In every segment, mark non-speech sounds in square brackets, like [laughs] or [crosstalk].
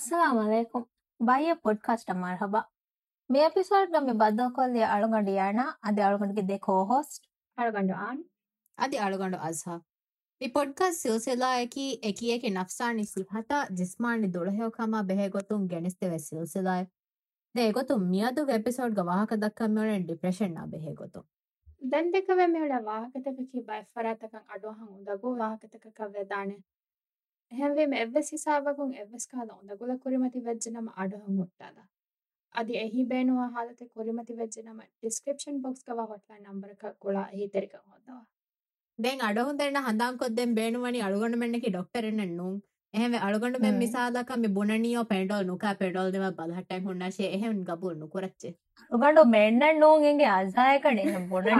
அஸ்ஸலாமலைக்கும் பய පොඩ්කාස්ට මර්හබා මේ එපිසෝඩ් ම බද්දකොල්ලේ අළුගඩ යාන අද අළුගඩගේ දෙකෝ හෝස්ට් අළුගඩ ආන් අධි අළුගඩ අස්හා පොඩ්කස් සිල්සෙලායකි එකි එක නක්ෂානි සිහත ජිස්මානි දුළහයෝකම බෙහෙගොතුන් ගෙනස්තෙව සිල්සෙලායි දේගොතු මියදු එපිසෝඩ් ගවාහක දක්කමවන ඩිප්‍රශෙන්න්න බෙහෙගොතු දැන් දෙකව මෙවල වාහකතකකි බයි ෆරාතකං අඩුවහන් උදගු වාහකතකක් වෙදානේ හැවේ එවස් හිසාාවකුන් එවස් කාල ොඳගොල කුරිමති වෙච්ජනම අඩහු මුට්ටාද අධි එහි බේනවා හාලත කුරිමති වෙච්ජනම ඩිස්ක්‍රපෂන් බොක්ස් කව හොටල නම්බරක කොලා හිතරික හොදවා. දැන් අඩහුන්දරන හඳංකොත්දෙන් බේනුවනි අඩුගොඩ මෙන්නකි ඩොක්ටරෙන නුම්. එහෙම අඩුගොඩ මෙ මිසාදකම බොනනියෝ පෙඩල් නුකා පෙඩල් දෙව බලහටන් හොන්නාශේ එහෙම ගබුල් නුකරච්චේ. උගඩු මෙන්න නූන්ගේ අසායකනේ [laughs] බොනනි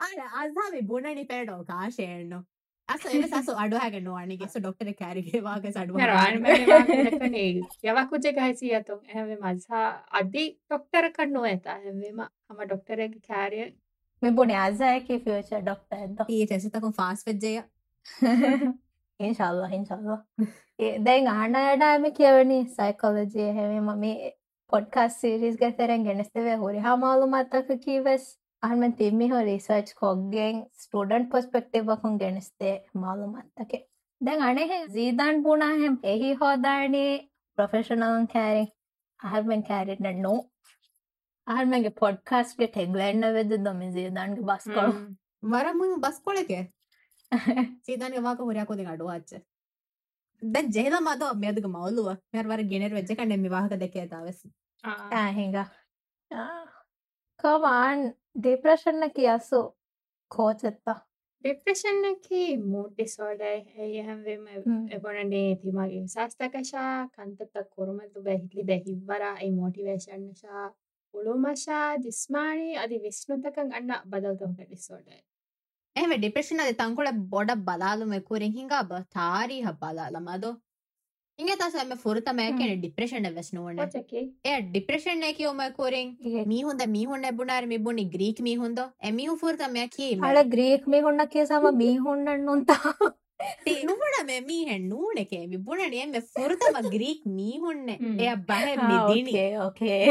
අර අසාාව බොනනි පෙඩෝ කාශයෙන්න්නවා අස එ සසු අඩුවහගෙන නුවනිගේ සු ඩොක්ටර කෑරිගේවාගේ සඩුව ಾಣೆ ಯಾವಾಕುಜೆ ಗಾಯಿಸಿ ಆತು ಹೆಂವೆ ಮಜಾ ಅದಿ ಡಾಕ್ಟರ್ ಕಣ್ಣು ಆಯ್ತಾ ಹೆಂವೆಮ ಅಮ್ಮ ಡಾಕ್ಟರ್ಗೆ ಕ್ಯಾರಿಯ මේ බොනේ අසායක ෆියච ඩොක්ට ඇද ඒ තෙසිතකුම් ෆාස් වෙජ්ජය ඉන්ශල්ල හිංශල්ල දැන් ආනයඩාම කියවනි සයිකෝලජය හැම මේ පොඩ්කස් සිරිස් ගැතරෙන් ගෙනස්තවේ හොරි හමාලුමත්තක කීවස් අහම තිම්මි හෝ රිසර්ච් කොග්ගෙන් ස්ටඩන්් පොස්පෙක්ටවකුන් ගෙනස්තේ මාලුමත්තක දැන් අනෙහ ජීදන් පුුණහෙම් එහි හෝදානේ ප්‍රොෆෙෂනලන් කෑරෙන් අහල්මෙන් කෑරෙට නෝ අහල්මගේ පොඩ්කාස්ගේ ටෙගලන්න වෙද දොම ජීදන්ගේ බස් කරු වරමුම බස් කොලෙක සීතන්ගේ වාක හොරයකොද අඩුවච්ච ද ජෙල මද මෙයදුක මවල්ලුව මෙරවර ගෙනර වෙච්ච කන්න විවාහක දෙක ඇතාවස් ඇහිඟ කවාන් ಡಿಪ್ರೆಷನ್ನ ಕಿಯಾಸು ಕೋಚೆತ್ತ ಡಿಪ್ರೆಷನ್ಗೆ mood disorder ಹೆಂವೆಮ hmm. ಎಬೊಣನೆ ತಿಮಾಗೆ ಸಾಸ್ತಕಶಾ ಕಂತತ್ತ ಕುರುಮದ್ದು ಬೆಹಿಲಿ ಬೆಹಿವ್ವರ I motivation Shah ಉಳುಮಶಾ ಜಿಸ್ಮಾನಿ ಅದಿ ವಿಷ್ಣುತಕಂ ಅಣ್ಣ ಬದಲ್ತೊಂಗ ಡಿಸಾರ್ಡರ್ එහම ඩිප්‍රේෂන් අද තංකොල බොඩ බලාලුම කුරින් හිඟා බ තාරීහ බලාල මදෝ ඉගේ තසම ෆොරතමය කියන ඩිප්‍රේෂණ වෙස් නෝන එය ඩිප්‍රේෂණ ැක ොම කොරෙන් මීහොද මීහොන්න බුණනාර මිබුණනි ග්‍රීක් මිහොඳ එමිහු ෆොරතමය කිය හල ග්‍රීක් මේ හොන්න කියසම මීහොන්න නොන්තා නුවනම මීහැන් නූනක විබුණනයම ෆොරතම ග්‍රීක් මීහොන්න එය බහ මිදිනිය ඕකේ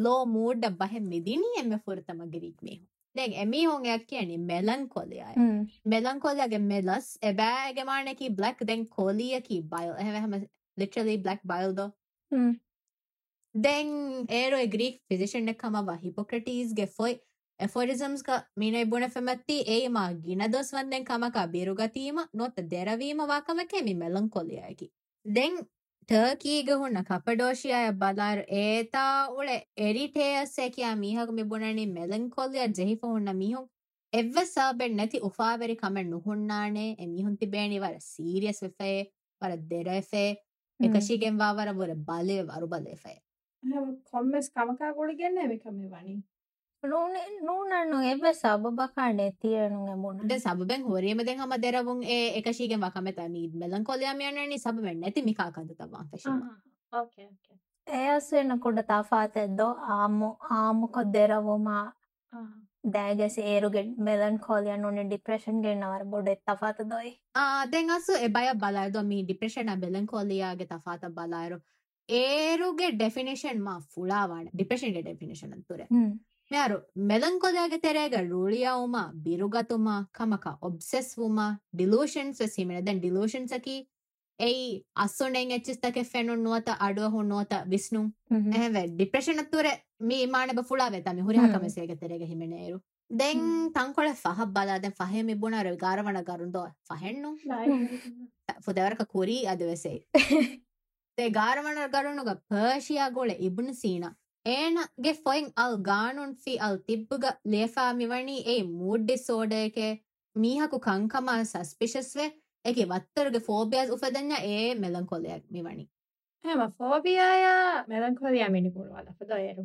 ලෝ මූඩ්ඩ බහ මිදිනී එම ෆොරතම ග්‍රීක් මේහෝ දැන් එමිහොන්යක් කියන්නේ මෙලන්කොලයයි මෙලන්කොලයාගේ මෙලස් එබෑගමානකි බ්ලක් දැන් කොලියකි බයිල් හැම literally black bile though. Mm. දැන් ඒරෝ ග්‍රීක් ෆිසිෂන් එකමව හිපොක්‍රටීස්ගේ ෆොයි එෆොරිසම්ස්ක මිනයිබුණ ෆෙමැත්ති ඒමා ගින දොස්වන්දෙන් කමකා බිරුගතීම නොත දෙරවීමවාකම කෙමි මෙල්ලන් කොලියයකි. දෙන් ටර්කීගහුන්න කපඩෝෂියය බලාර ඒතා උළ එරිටේයස්සේකයා මීහක මිබුණනි මෙලන් කොල්ලිය ජෙහිපහුන්න මිහුන් එව සාබෙන් නැති උපාවැරි කමෙන් නුහුන්නානේ එමිහුන් තිබේනිවර සීරියස් වෙෆේ වර දෙරෆේ එකශීගෙන් වාවරබොර බලය වරුබලේފައ ކަމަކާގުޅިގެން މިކަމ ވަނީ ނޫނަނު އެބެ ސަބަބަކާނ ނެތިއެނުން އެމުން ސަބެން ހުރީމެދެން ހަމަ ދެރަވުން އޭ އެކަށީގެން ވަކަމެތަ ނީދ މެލަން ކޮލެއަމިޔަނަނީ ސަބަމެން ނެތި މިކާ ކަންދުތަވާން ފެށުމަ އޮކޭ އޮކޭ އެއަސްވެން ކުނޑ ތަފާތެއް ދޮ އާމު ކޮށް ދެރަވުމާ දෑගැසි ඒරුගෙට මෙලන්කෝලියන් ඕන ඩිප්‍රේෂන්ගේ නවර බොඩ තෆාත දොයි. ආදෙන්සු එබය බලායද මී ඩිප්‍රේෂණ බෙලන්කෝලියයාගේ තෆාත බලායරු? ඒරුගේ ඩෙෆිනිෂන් මා ފުޅාවාන ඩිප්‍රේෂන්ගේ ඩෙෆිනිෂන් තුර. මෙයාරු මෙලන්කොදයාගේ තෙරේග රුලියවුමා බිරුගතුමා කමක ඔබ්සෙස් වුමා ඩිලෝෂන්ස් වෙසීමෙන. දැන් ඩිලෝෂන්සකි ඒයි අස්සුනෙන් එච්චිස්තක ෆෙනුන් නුවත අඩුවහු නෝත විස්්නු ඇහව ඩිප්‍රශනත්තුර මේ මාන ෆුලා වෙතම හුරිහකමසේගතරෙග හිමනේරු දෙන් තංකොල පහ බලාදැ පහෙමි බුණර ගාරවන ගරුන්දෝ පහෙන්නු පුදවරක කුරී අදවෙසේ ඒ [laughs] ගාරවන ගරුණුග පර්ෂයා ගොල ඉබුණ සීන. ඒනගේ ෆොයින් අල් ගානුන් ෆි අල් තිබ්බුග ලේෆාමිවනී ඒ මූඩ්ඩි සෝඩයකේ මීහකු කංකමා සස්පිශස්වේ එක වත්තරුගේ ෆෝබියස් උපදන්න ඒ මෙලංකොලයක් මේ වනි හැම ෆෝබියය මෙලංකොලයා මිනිකුළුවල පදොයරු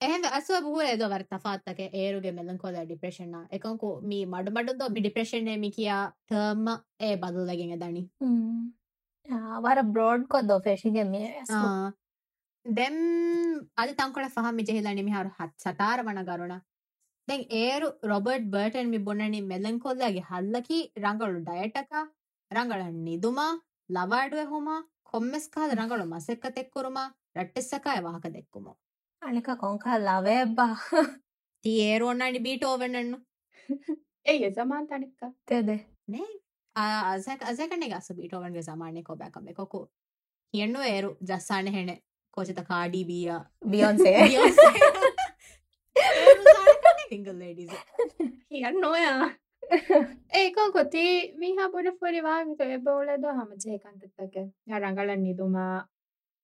එහෙම අසුව බහර දවර තෆාත්තක ඒරුගේ මෙලංකොල ඩිප්‍රේෂණ එකකු මී මඩු මඩුද ඩිප්‍රේෂණය මි කියා තර්ම ඒ බදුලගෙන දනි වර බ්‍රෝඩ් කො දෝෆේෂිග මේ දෙම් අධි තංකොට පහම ජෙහිලනිමිහාරු හත් සතාර වන ගරුණා. ಮಿ ಹಾರು ಹತ್ ಸಟಾರ ವಣ ಗರುಣ ದೆನ್ ಏರು ರಾಬರ್ಟ್ ಬರ್ಟನ್ ಮಿ ಬೊನ್ನಣಿ ಮೆಲಂಕೊಲ್ಲಾಗಿ ಹಲ್ಲಕಿ ರಂಗಳು ಡಯಟಕ ರಂಗಳ ನಿದುಮ ಲವಾಡುವೆ ಹುಮ කොම්මස් කාද ರಂಗಳು ಮಸೆಕ್ಕ ತೆಕ್ಕುರುಮ ರಟ್ಟೆಸ್ಸಕಾಯ ವಾಹಕ ದೆಕ್ಕುಮು අනික කොංකා ලවේබ්බා ತಿ ಏರು ಒಣ್ಣಾಣಿ ಬೀಟೋವೆಣ್ಣು ඒ සමාන් තනික්ක තෙදේ ನೇ ಅಜಕ ಅಜಕಣ್ಣೆಗೆ ಅಸು ಬೀಟೋವನ್ಗೆ ಸಮಾಣೆ ಕೋಬ್ಯಾಕಮ್ಮೆ ಕೊಕು ಹೆಣ್ಣು ಏರು ಜಸ್ಸಾಣೆ ಹೆಣೆ ಕೋಚಿತ ಕಾಡಿ ಬಿಯ බියොන්සේ ಸಿಂಗಲ್ හිංගල් ලඩිස කියන්නෝයා ඒක කොති මිහා බොඩ පොරිවාමික එබවලද හමජය කන්තත්තක රඟල නිදුමා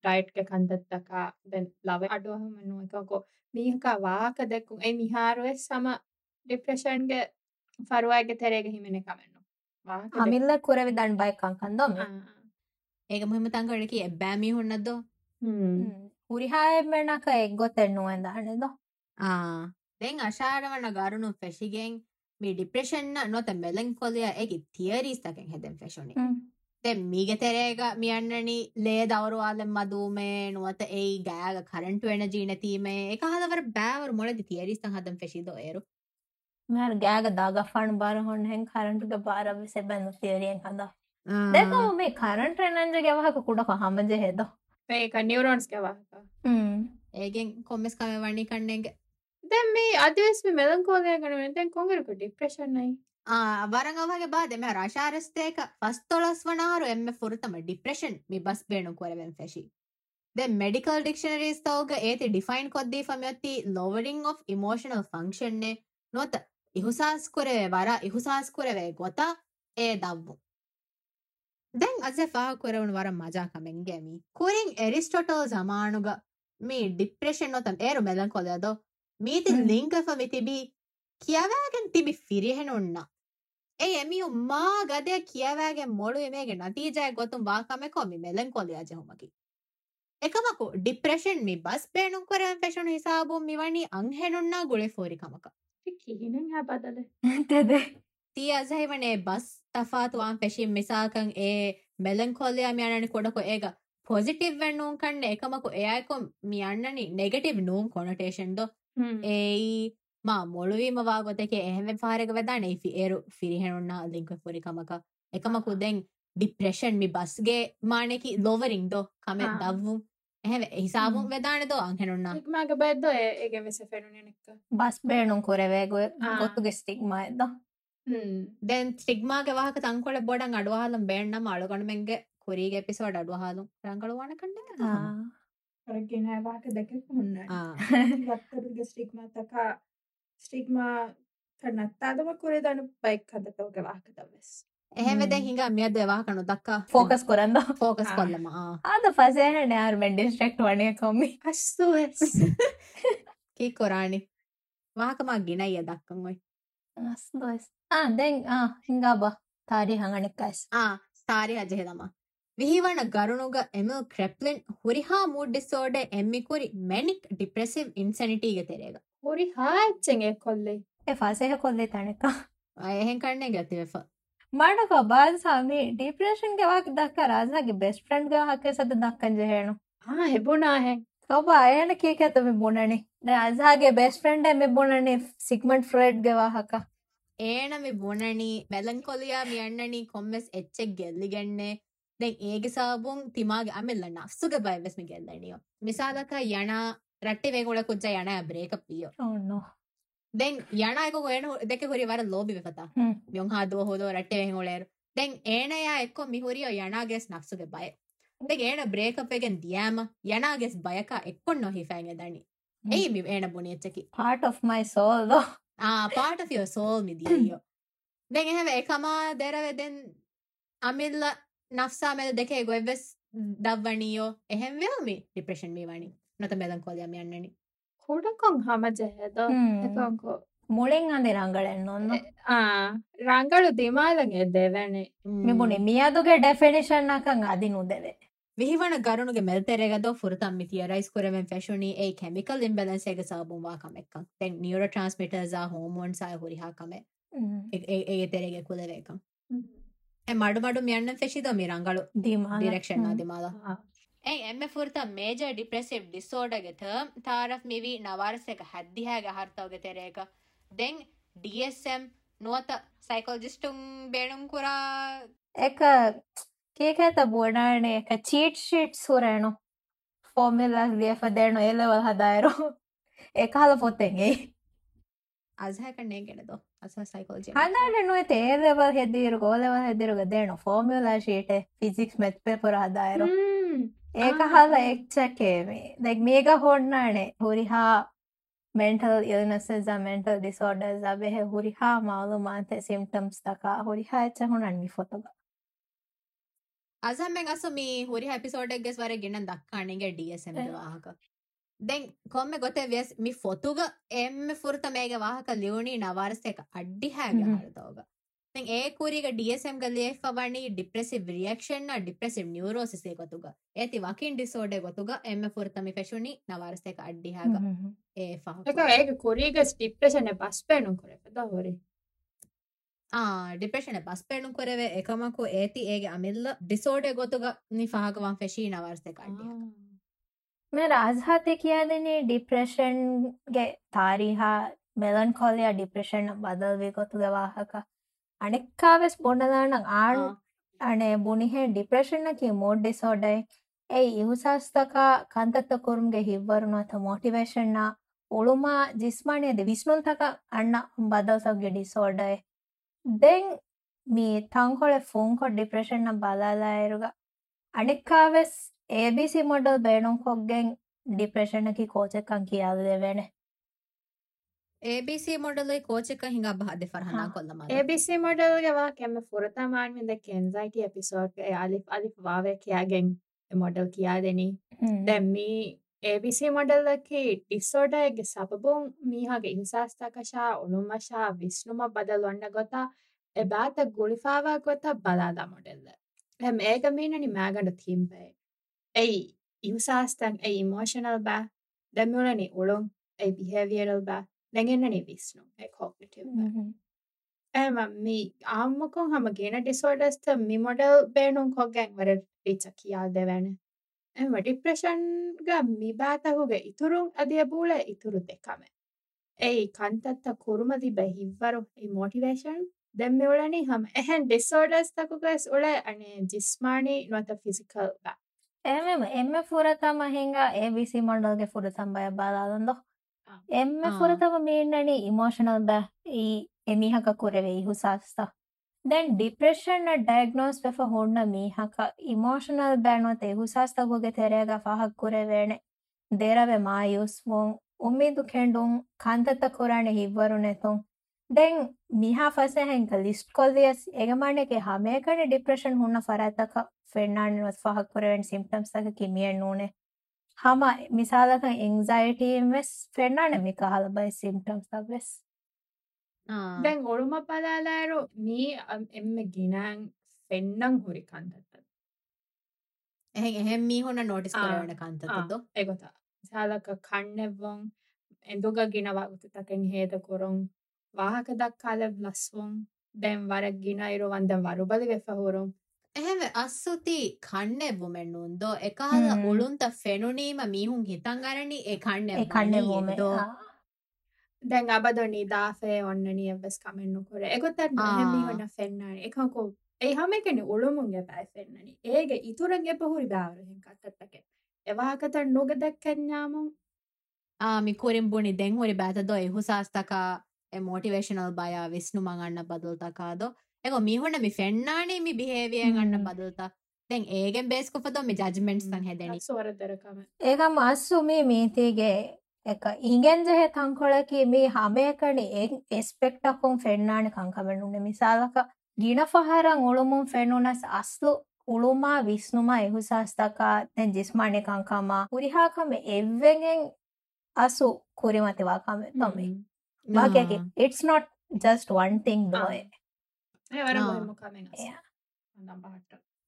ටයිට්ක කන්තත්තකා දැන් ලව අඩුවහම නුවකකෝ මීහකා වාක දෙක්කුම් ඒ මිහාරුව සම ඩිප්‍රෂන්ග ෆරුවාග තෙරේග හිමෙන කමෙන්න්නු හමිල්ල කුරවි දන් බයිකං කන්දොම ඒක මෙම තංකඩකි එබ්බෑමි හොන්නදෝ හුරිහාය මෙනක එක් ගොතෙන්නුවෙන් දානෙදෝ ආ දැන් අශාර වන ගරුණු ෆැෂිගෙන් මේ ඩිප්‍රේෂන්න නොත මෙලංකොලයා ඇගේ තියරීස්තකෙන් හෙදෙන් ෆැෂුනේ දැ මීග තෙරේග මියන්නනි ලේ දවරවාලෙන් මදූමේ නුවත ඒ ගෑග කරට වෙන ජීනතීමේ එක හදවර බෑවර මොලද තියරීස්තන් හදම් ෆැශිද ඒරු මර ගෑග දාගෆාන් බාර හොන්න හැන් කරටුට බාරව සැබැඳ තේරියෙන් හද. දෙකෝ මේ කරට නංජ ගැවහක කුඩක හමජ හෙද. ඒක නිියවරෝන්ස් ගැවහක. ඒගෙන් කොම්මස් කව වනි කන්නේගේ දැන් මේ අධවස්ම මෙලංකෝදය ගන දැන් කොඟරක ඩිප්‍රශණයි වරඟවගේ බාද මෙ රශාරස්ථයක ෆස්තොලස් වනාරු එම ෆුරතම ඩිප්‍රෂන් මි බස් බේනු කොරවෙන් ෆැශි ද මඩිකල් ඩික්ෂනරස් තෝග ඒති ඩිෆයින් කොද්දී ෆමයොත්ති ලොවඩිං of ඉමෝෂනල් ෆංක්ෂන්නේ නොත ඉහුසාස්කුරවේ වර ඉහුසාස්කුරවේ ගොතා ඒ දව්වු. දැන් අස ފާކުރެވުණු ވަރަށް މަޖާކަމެއް ގެމީ ކުރިން އެރިސްޓޮޓල් ޒަމާނުގ މީ ޑިޕްރެޝަން ނޮތަ އޭރު މެލަންކޮލައިދ மீதின் லிங்கஃபமிතිබි කියවෑගෙන් තිබි ෆිරිහෙනුන්න. ඒ එමියු මා ගදය කියවෑගේ මොළු මේගේ නතිීජය ගොතුම් වාකමකොමි මෙලෙන් කොලියජහොමකි. එකමකු ඩිප්‍රෂන් මි බස් බේනුම් කරෙන් පෙෂුණු හිසාබුම් මිවනි අංහෙනුන්නා ගුලෙ ෆෝරිකමක. කිහිනෙන් හැබදල තෙද. තිය අසහිවනේ බස් තෆාතුවාන් පෙශින් මිසාකං ඒ මෙලෙන් කොල්ලයා මියනනි කොඩකු ඒක පොසිටිව් වෙන්නුම් කන්න එකමකු එයයිකොම් මියන්නනි නෙගටිව් නූම් කොනටේෂන් දෝ ඒයි ಮಾ ಮೊಳುವಿಮವಾ ಗೊತೆಕೆ ಎಹೆಮೆ ಫಾರೆಗ ವೆದಾಣೆ ಇಫಿ ಏರು ಫಿರಿಹೆಣುಣ್ಣ ಲಿಂಕ್ವೆ ಪುರಿಕಮಕ ekama kuden ಡಿಪ್ರೆಷನ್ ಮಿ ಬಸ್ಗೆ ಮಾಣೆಕಿ ಲೋವರಿಂಗ್ ದೋ ಕಮೆ ದವ್ವು ಎಹೆವೆ ಹಿಸಾಬು ವೆದಾಣೆ ದೋ ಅಂಹೆಣುಣ್ಣ ಸ್ಟಿಗ್ಮಾಗ ಬೈದ್ದೋ ಏಗೆ ವೆಸೆ ಫೆಣುನೆನಕ್ಕ ಬಸ್ ಬೇಣು ಕೊರೆವೆ ಗೊತ್ತುಗೆ ಸ್ಟಿಗ್ಮಾ ಎದ್ದ ದೆನ್ ಸ್ಟಿಗ್ಮಾಗೆ ವಾಹಕ ತಂಕೊಳ ಬೋಡಂಗ್ ಅಡುವಾಲಂ ಬೇಣ್ಣ ಮಾಳುಗೊಂಡು ಮೆಂಗೆ ಕೊರಿಗೆ ಎಪಿಸೋಡ್ ಅಡುವಾಲಂ ರಂಗಳು ವಾಣ ಕಂಡೆ ගෙනවාට දැකන්න [laughs] ස්ටික්මතක ස්ටික්මා කරනත්තාදම කොරේදනු බයික් කදතව ගවාකදවෙස් එහෙමද හිඟ මෙද වාහකනු දක්කා ෆෝකස් කොරන්න. ෆෝකස් කොල්ලම ආද පසෑන නෑර්මෙන් ඩිස්ට්‍රෙක්් වනය කොම්මි. අස්සුවස් [laughs] කී කොරාණි? වාහකමක් ගෙනයිය දක්කංගොයි අස්දස් ආ දැන් හිංගාබ තාරි හඟනෙක්කයිස් ආ තාරි අජහෙදමා ವಿಹಿವಣ ಗರುಣುಗ ಎಮು ಕ್ರೆಪ್ಲಿನ್ ಹುರಿಹಾ ಮೂಡ್ ಡಿಸೋರ್ಡರ್ ಎಮ್ಮಿ ಕುರಿ ಮೆನಿಕ್ ಡಿಪ್ರೆಸಿವ್ ಇನ್ಸೆನಿಟಿಗೆ ತೆರೆಗ ಹುರಿಹಾ ಚೆಂಗೆ ಕೊಲ್ಲೆ ಎ ಫಾಸೆಹ ಕೊಲ್ಲೆ ತಣಕ ಎಹೆನ್ ಕಣ್ಣೆ ಗತಿವೆಫ ಮಾಡಕ ಬಾಲ್ ಸಾಮಿ ಡಿಪ್ರೆಷನ್ ಗೆ ವಾಕ್ ದಕ್ಕ ರಾಜನಾಗೆ ಬೆಸ್ಟ್ ಫ್ರೆಂಡ್ ಗೆ ಹಾಕೆ ಸದ ದಕ್ಕಂಜೆ ಹೇಳು ಹಾ ಹೆಬುಣಾ ಹೆ ಒಬ್ಬ ಅಯಣ ಕೇಕೆ ತಮಿ ಬುಣಣಿ ರಾಜಾಗೆ ಬೆಸ್ಟ್ ಫ್ರೆಂಡ್ ಎಮ್ಮಿ ಬುಣಣಿ ಸಿಗ್ಮಂಡ್ ಫ್ರೆಡ್ ಗೆ ವಾಹಕ ಏಣಮಿ ಬುಣಣಿ ಮೆಲಂಕೊಲಿಯಾ ಮಿ ಅಣ್ಣಣಿ ಕೊಮ್ಮೆಸ್ ಎಚ್ಚೆ ಗೆಲ್ಲಿಗೆಣ್ಣೆ දැන් ඒග සාබුන් තිමාගේ අමෙල්ලන්න අස්සුග බයිවස්ම ගෙල්ලනියෝ මිසාලක යන රට්ටේ ගොඩ කොච්ච යන බ්‍රේක පියෝ ඔන්න දැන් යනක ගොන දෙක හොරි වර ලෝබි වෙතා යොන් හදුව හොද රට්ටේ ගොලේර දැන් ඒනයා එක්කො මිහුරියෝ යනගේෙස් නක්සුග බය. දෙ ඒන බ්‍රේකපයගෙන් දියෑම යනගෙස් බයක එක්කොන්න නොහිෆෑග දනි ඒ මි ඒන බුණේච්චකි පාට of මයි සෝල්ද පාට ෝ සෝල් මිදියෝ දැන් එහෙම එකමා දැරවෙදෙන් අමිල්ල නක්සා මැද දෙකේ ගොයිවෙස් දව්වනියෝ එහෙම වේමි ඩිප්‍රෙෂන් මේ වනි නොත මෙලංකෝලියම් යන්නනි හොඩකොන් හම ජයද එකකෝ මුලෙන් අඳ රංගලෙන් ඔන්න රංගලු දිමාලගේ දෙවැනේ මෙබුණේ මියදුගේ ඩෙෆිනිෂන් අකන් අදි නුදෙවේ විහිවන ගරුණුගේ මෙල්තෙරෙගද ෆුරතම් මිතිය රයිස් කරමෙන් ෆැෂනී ඒ කෙමිකල් ඉම්බලන්ස එක සබුම්වා කමෙක්කක් තැන් නියර ට්‍රන්ස්මිටර්සා හෝමෝන් සය හොරිහා කමේ ඒ තෙරෙගේ කුලවේකම් මඩුමඩු යන්න ෆෙසිද මිරංගලු ඩිරක්ෂණ අධිමාද ඒ එම ފުރತ ޭජ ඩිප්‍රෙසිව් ඩිස්සෝඩගෙත තාරಫ මිවී නවාරසක හැද්දිහෑග හර්තාවග තෙරේක දෙන් ඩSM නුවත සයිකෝජිස්ටුම් බේනුම් කුරා එක කේකඇත බෝඩානේ එක චීට් ශීට් සුරේනු ෆෝමිල්ලක් දියප දේනු එලවල් හදායරු. [laughs] එකහල පොත්තෙන්ගේ අසහැකන්නේ කෙනෙදෝ psychology. ಹನ್ನೆರಡು ಐತೆ ಏರ್ ಲೆವೆಲ್ ಹೆದ್ದಿರುಗ ಓ ಲೆವೆಲ್ ಹೆದ್ದಿರುಗ ದೇಣು formula sheet physics maths paper ಆದಾಯರು ಏಕಹಾಲ ಎಚ್ಚಕೇವೆ ಲೈಕ್ ಮೇಗ ಹೊಡ್ನಾಣೆ ಹುರಿಹ ಮೆಂಟಲ್ ಇಲ್ನೆಸಸ್ ಆ ಮೆಂಟಲ್ ಡಿಸಾರ್ಡರ್ಸ್ ಆ ಬೆಹೆ ಹುರಿಹ ಮಾಲೂಮಾತೆ ಸಿಂಪ್ಟಮ್ಸ್ ತಕ ಹುರಿಹ ಎಚ್ಚ ಹೊಣಾಣ್ ಮಿ ಫೋತಗ ಅಜಾ ಮೆಂಗ್ ಅಸು ಮಿ ಹುರಿಹ ಎಪಿಸೋಡ್ ಗೆಸ್ ವರೆಗೆ ಗಿಣ್ಣನ್ ದಕ್ಕಾಣಿಗೆ ಡಿ ಎಸ್ ಎಂ ವಾಹಕ දැන් කොම්ම ගොතේ වෙස් මි ෆොතුග එම්ම ފުރತ මේග වාහක ලියුණී නවාරසයක අඩ්ඩි හැග හරතෝග දැන් ඒ කුරිග ඩියසම් ග ලියෙ ෆවණි ඩිප්‍රෙසිව් රියැක්ෂන් නා ඩිප්‍රෙසිව් නියුරෝසිස් ඒ ගොතුග. ඒති වකින් ඩිසෝඩර් ගොතුග එම්ම ފުරත මි ෆෙෂුණි නවාරසයක අඩ්ඩි හැග ඒ ෆහ ඒක ඒක කුරිග ඩිප්‍රෙෂන් එක පස් පේනු කරපදා හොරේ ඩිපේෂන පස් පේනු කරවේ එකමකු ඒති ඒගේ අමිල්ල ඩිසෝඩ ගොතුග නි ාගවන් ෆෙශී නවර්සය කඩ්ඩියක මේ රාජහතය කියදනේ ඩිප්‍රේෂන්ගේ තාරිහා මෙලන්කොලයා ඩිප්‍රේෂන් බදල්වේ කොතු ගවාහක අනෙක්කාවෙස් බොන්නදාන ආන් අනේ බුණිහේ ಡಿಪ್ರೆಷನ್ನಕಿ ಮೋಡ್ ಡಿಸಾರ್ಡರ್ ಏ ಇಹುಸಾಸ್ತಕ ಕಂತತ್ತ ಕುರುಮ್ಗೆ ಹಿವ್ವರುನಾಥ ಮೋಟಿವೇಶನ್ನ ಉಳುಮ ಜಿಸ್ಮಾನಿಯದ ವಿಸ್ನುಂತಕ ಅಣ್ಣ ಬದಲ್ಸವ್ಗೆ ಡಿಸಾರ್ಡರ್ ದೆನ್ ಮೀ ತಂಕೊಳೆ ಫೋನ್ಕೊ ಡಿಪ್ರೆಷನ್ನ ಬಲಾಲಾಯರುಗ ಅಣಿಕ್ಕಾವೆಸ್ A B C modal ಬೇಣಂ ಕೊಗ್ಗೆನ್ ಡಿಪ್ರೆಷನ್ನಕಿ ಕೋಚೆಕ್ಕಂ ಕಿಯಾದೆವೆನೆ ABC modal ಕೋಚೆಕ್ಕ ಹಿಂಗ ಬಹದೆ ಫರ್ಹನಾ ಕೊಲ್ಲಮ ಎಬಿಸಿ ಮೊಡಲ್ ಗೆವಾ ಕೆಮ್ಮೆ ಫುರತಾ ಮಾನ್ಮಿಂದ ಕೆಂಜೈಟಿ ಎಪಿಸೋಡ್ ಅಲಿಫ್ ಅಲಿಫ್ ವಾವೆ ಕಿಯಾಗೆನ್ ಮೊಡಲ್ ಕಿಯಾದೆನಿ ದೆಮ್ಮಿ ಎಬಿಸಿ ಮೊಡಲ್ದಕ್ಕೆ ಡಿಸೋರ್ಡರ್ಗೆ ಸಬಬುಂ ಮೀಹಾಗೆ ಹಿಂಸಾಸ್ತಕಶಾ ಉಳುಮಶಾ ವಿಷ್ಣುಮ ಬದಲ್ ಒಣ್ಣ ಗೊತ್ತ ಎಬಾತ ಗುಳಿಫಾವ ಗೊತ್ತ ಬಲಾದ ಮೊಡೆಲ್ ಎಮ್ ಏಗ ಮೀನನಿ ಮ್ಯಾಗಂಡ ಥೀಂಪೆ ay විශ්වාසයන් ay emotional ba දැම්මලනේ උළුම් ay behavioral ba නැගෙන්නනේ විස්නු ay cognitive ba එම මේ ආම්මකොන් හම ගෙන ඩිස්ෝඩස්ත මි මොඩල් බේනුම් කොගැන් වර රිච කියාල් දෙවැන එම ඩිප්‍රෂන්ග මිබාතහුගේ ඉතුරුන් අධිය බූල ඉතුරු දෙකම ඒ කන්තත්ත කුරුමදි බැහිවරු මෝටිවේෂන් දැම්ම ඔලනි හම එහෙන් ඩිස්ෝඩස්තකුගස් ඔල අනේ ජිස්මානී නොත ෆිසිකල් බා එම එම ފުރަތަމ ހިނގާ އެ ވިސި މޮންޑಲ್ಗೆ ފުރަތަމ ބައ ބާލާލަންދޮ އެންމެ ފުރަތަމ މީންނަނީ އިމޯޝަނަލް ބައި އީ އެމީހަކަ ކުރެވެ ހުސާސްތަ ދެން ޑިޕްރެޝަންއަށް ޑައިގްނޯސް ވެފަ ހުންނަ މީހަކަ އިމޯޝަނަލް ބައިނުވަތ ހުސާސްތަކުގެ ތެރޭގައި ފަހަށް ކުރެވޭނެ ދެރަވެ މާޔޫސްވުން އުމީދު ކެނޑުން ކަންތައްތަ ކުރާނެ ހިއްވަރުނެތުން දැන් මිහාෆසහැන් ලිස්කොල්ලියස් එගමනගේ හමේකට ඩිප්‍රෂන් හුන්න ෆරත්තක ෆෙන්නාන්ුවත් පහක්කරවෙන් සිම්ටම්සක කිමියෙන් නූනේ. හම මිසාලක එංසයිටීම් වෙස් ෆෙන්නාන මිකහල බයි සිම්ටම්ස් වෙස්. දැන් ඔළුම පලාලෑරු මී එම ගිනෑන් ෆෙන්න්නං හුරි කන්දත්ත එහ එහෙම මී හොන නොටිස් කරවන කන්තද එගොතා සාලක කන්නෙවොන් එඳුග ගිනවාගුතතකෙන් හේද කොරොන් වාහක දක්කාල ලස්වොන් දැන් වරක් ගෙනයිරු වන්දම් වරුබලි වෙෆහුරුම් එහෙම අස්සුති කන්නෙබ්බුමෙන්නුන්දෝ එකහල උළුන්ත ෆෙනුනීම මීහුන් හිතන් අරණි ඒ කන්න කන්නෙවෝමෝ දැන් අබදො නිදාෆේ ඔන්න නියවෙස් කමෙන්න්නු කොර. එගොත්තත් නහමීවන්න ෆෙන්න්නන එකකෝ ඒ හමකෙන උළුමුන්ගේ බැයි ෆෙන්න්නනි ඒගේ ඉතුරන්ගේ පහුරි බාවරහෙන් කත්තත්තක එවාකත නොග දැක්කඥාමුන් මිකුරින් බුණි දෙන් හොරි ಮೋಟಿವೇಶನಲ್ ಭಯ ವಿಷ್ಣು ಮಂಗಣ್ಣ ಬದಲ್ತಾ ಕಾದು ಎಗೋ ಮಿ ಹೊಣ್ಣ ಮಿ ಫೆಣ್ಣಾಣಿ ಮಿ ಬಿಹೇವಿಯರ್ ಅಣ್ಣ ಬದಲ್ತಾ දැන් ඒගෙන් බේස්කොපද මේ ජජමෙන්ට් තන් හැදෙන. සවරදරකම ඒකම් අස්සුමේ මේතේගේ එක ඉගෙන් ජහ තංකොලකි මේ හමයකනි එස්පෙක්ටකුම් ෆෙන්න්නාන කංකමෙන්නුන්න මිසාලක ගින පහරං උළුමුම් ෆෙනුනස් අස්ලු උළුමා විස්්නුමා එහු සස්ථකා දැන් ජිස්මානය කංකාමා. හුරිහාකම එවෙන්ෙන් අසු කුරිමතිවාකම නොමින් వాక్యాకి it's not just one thing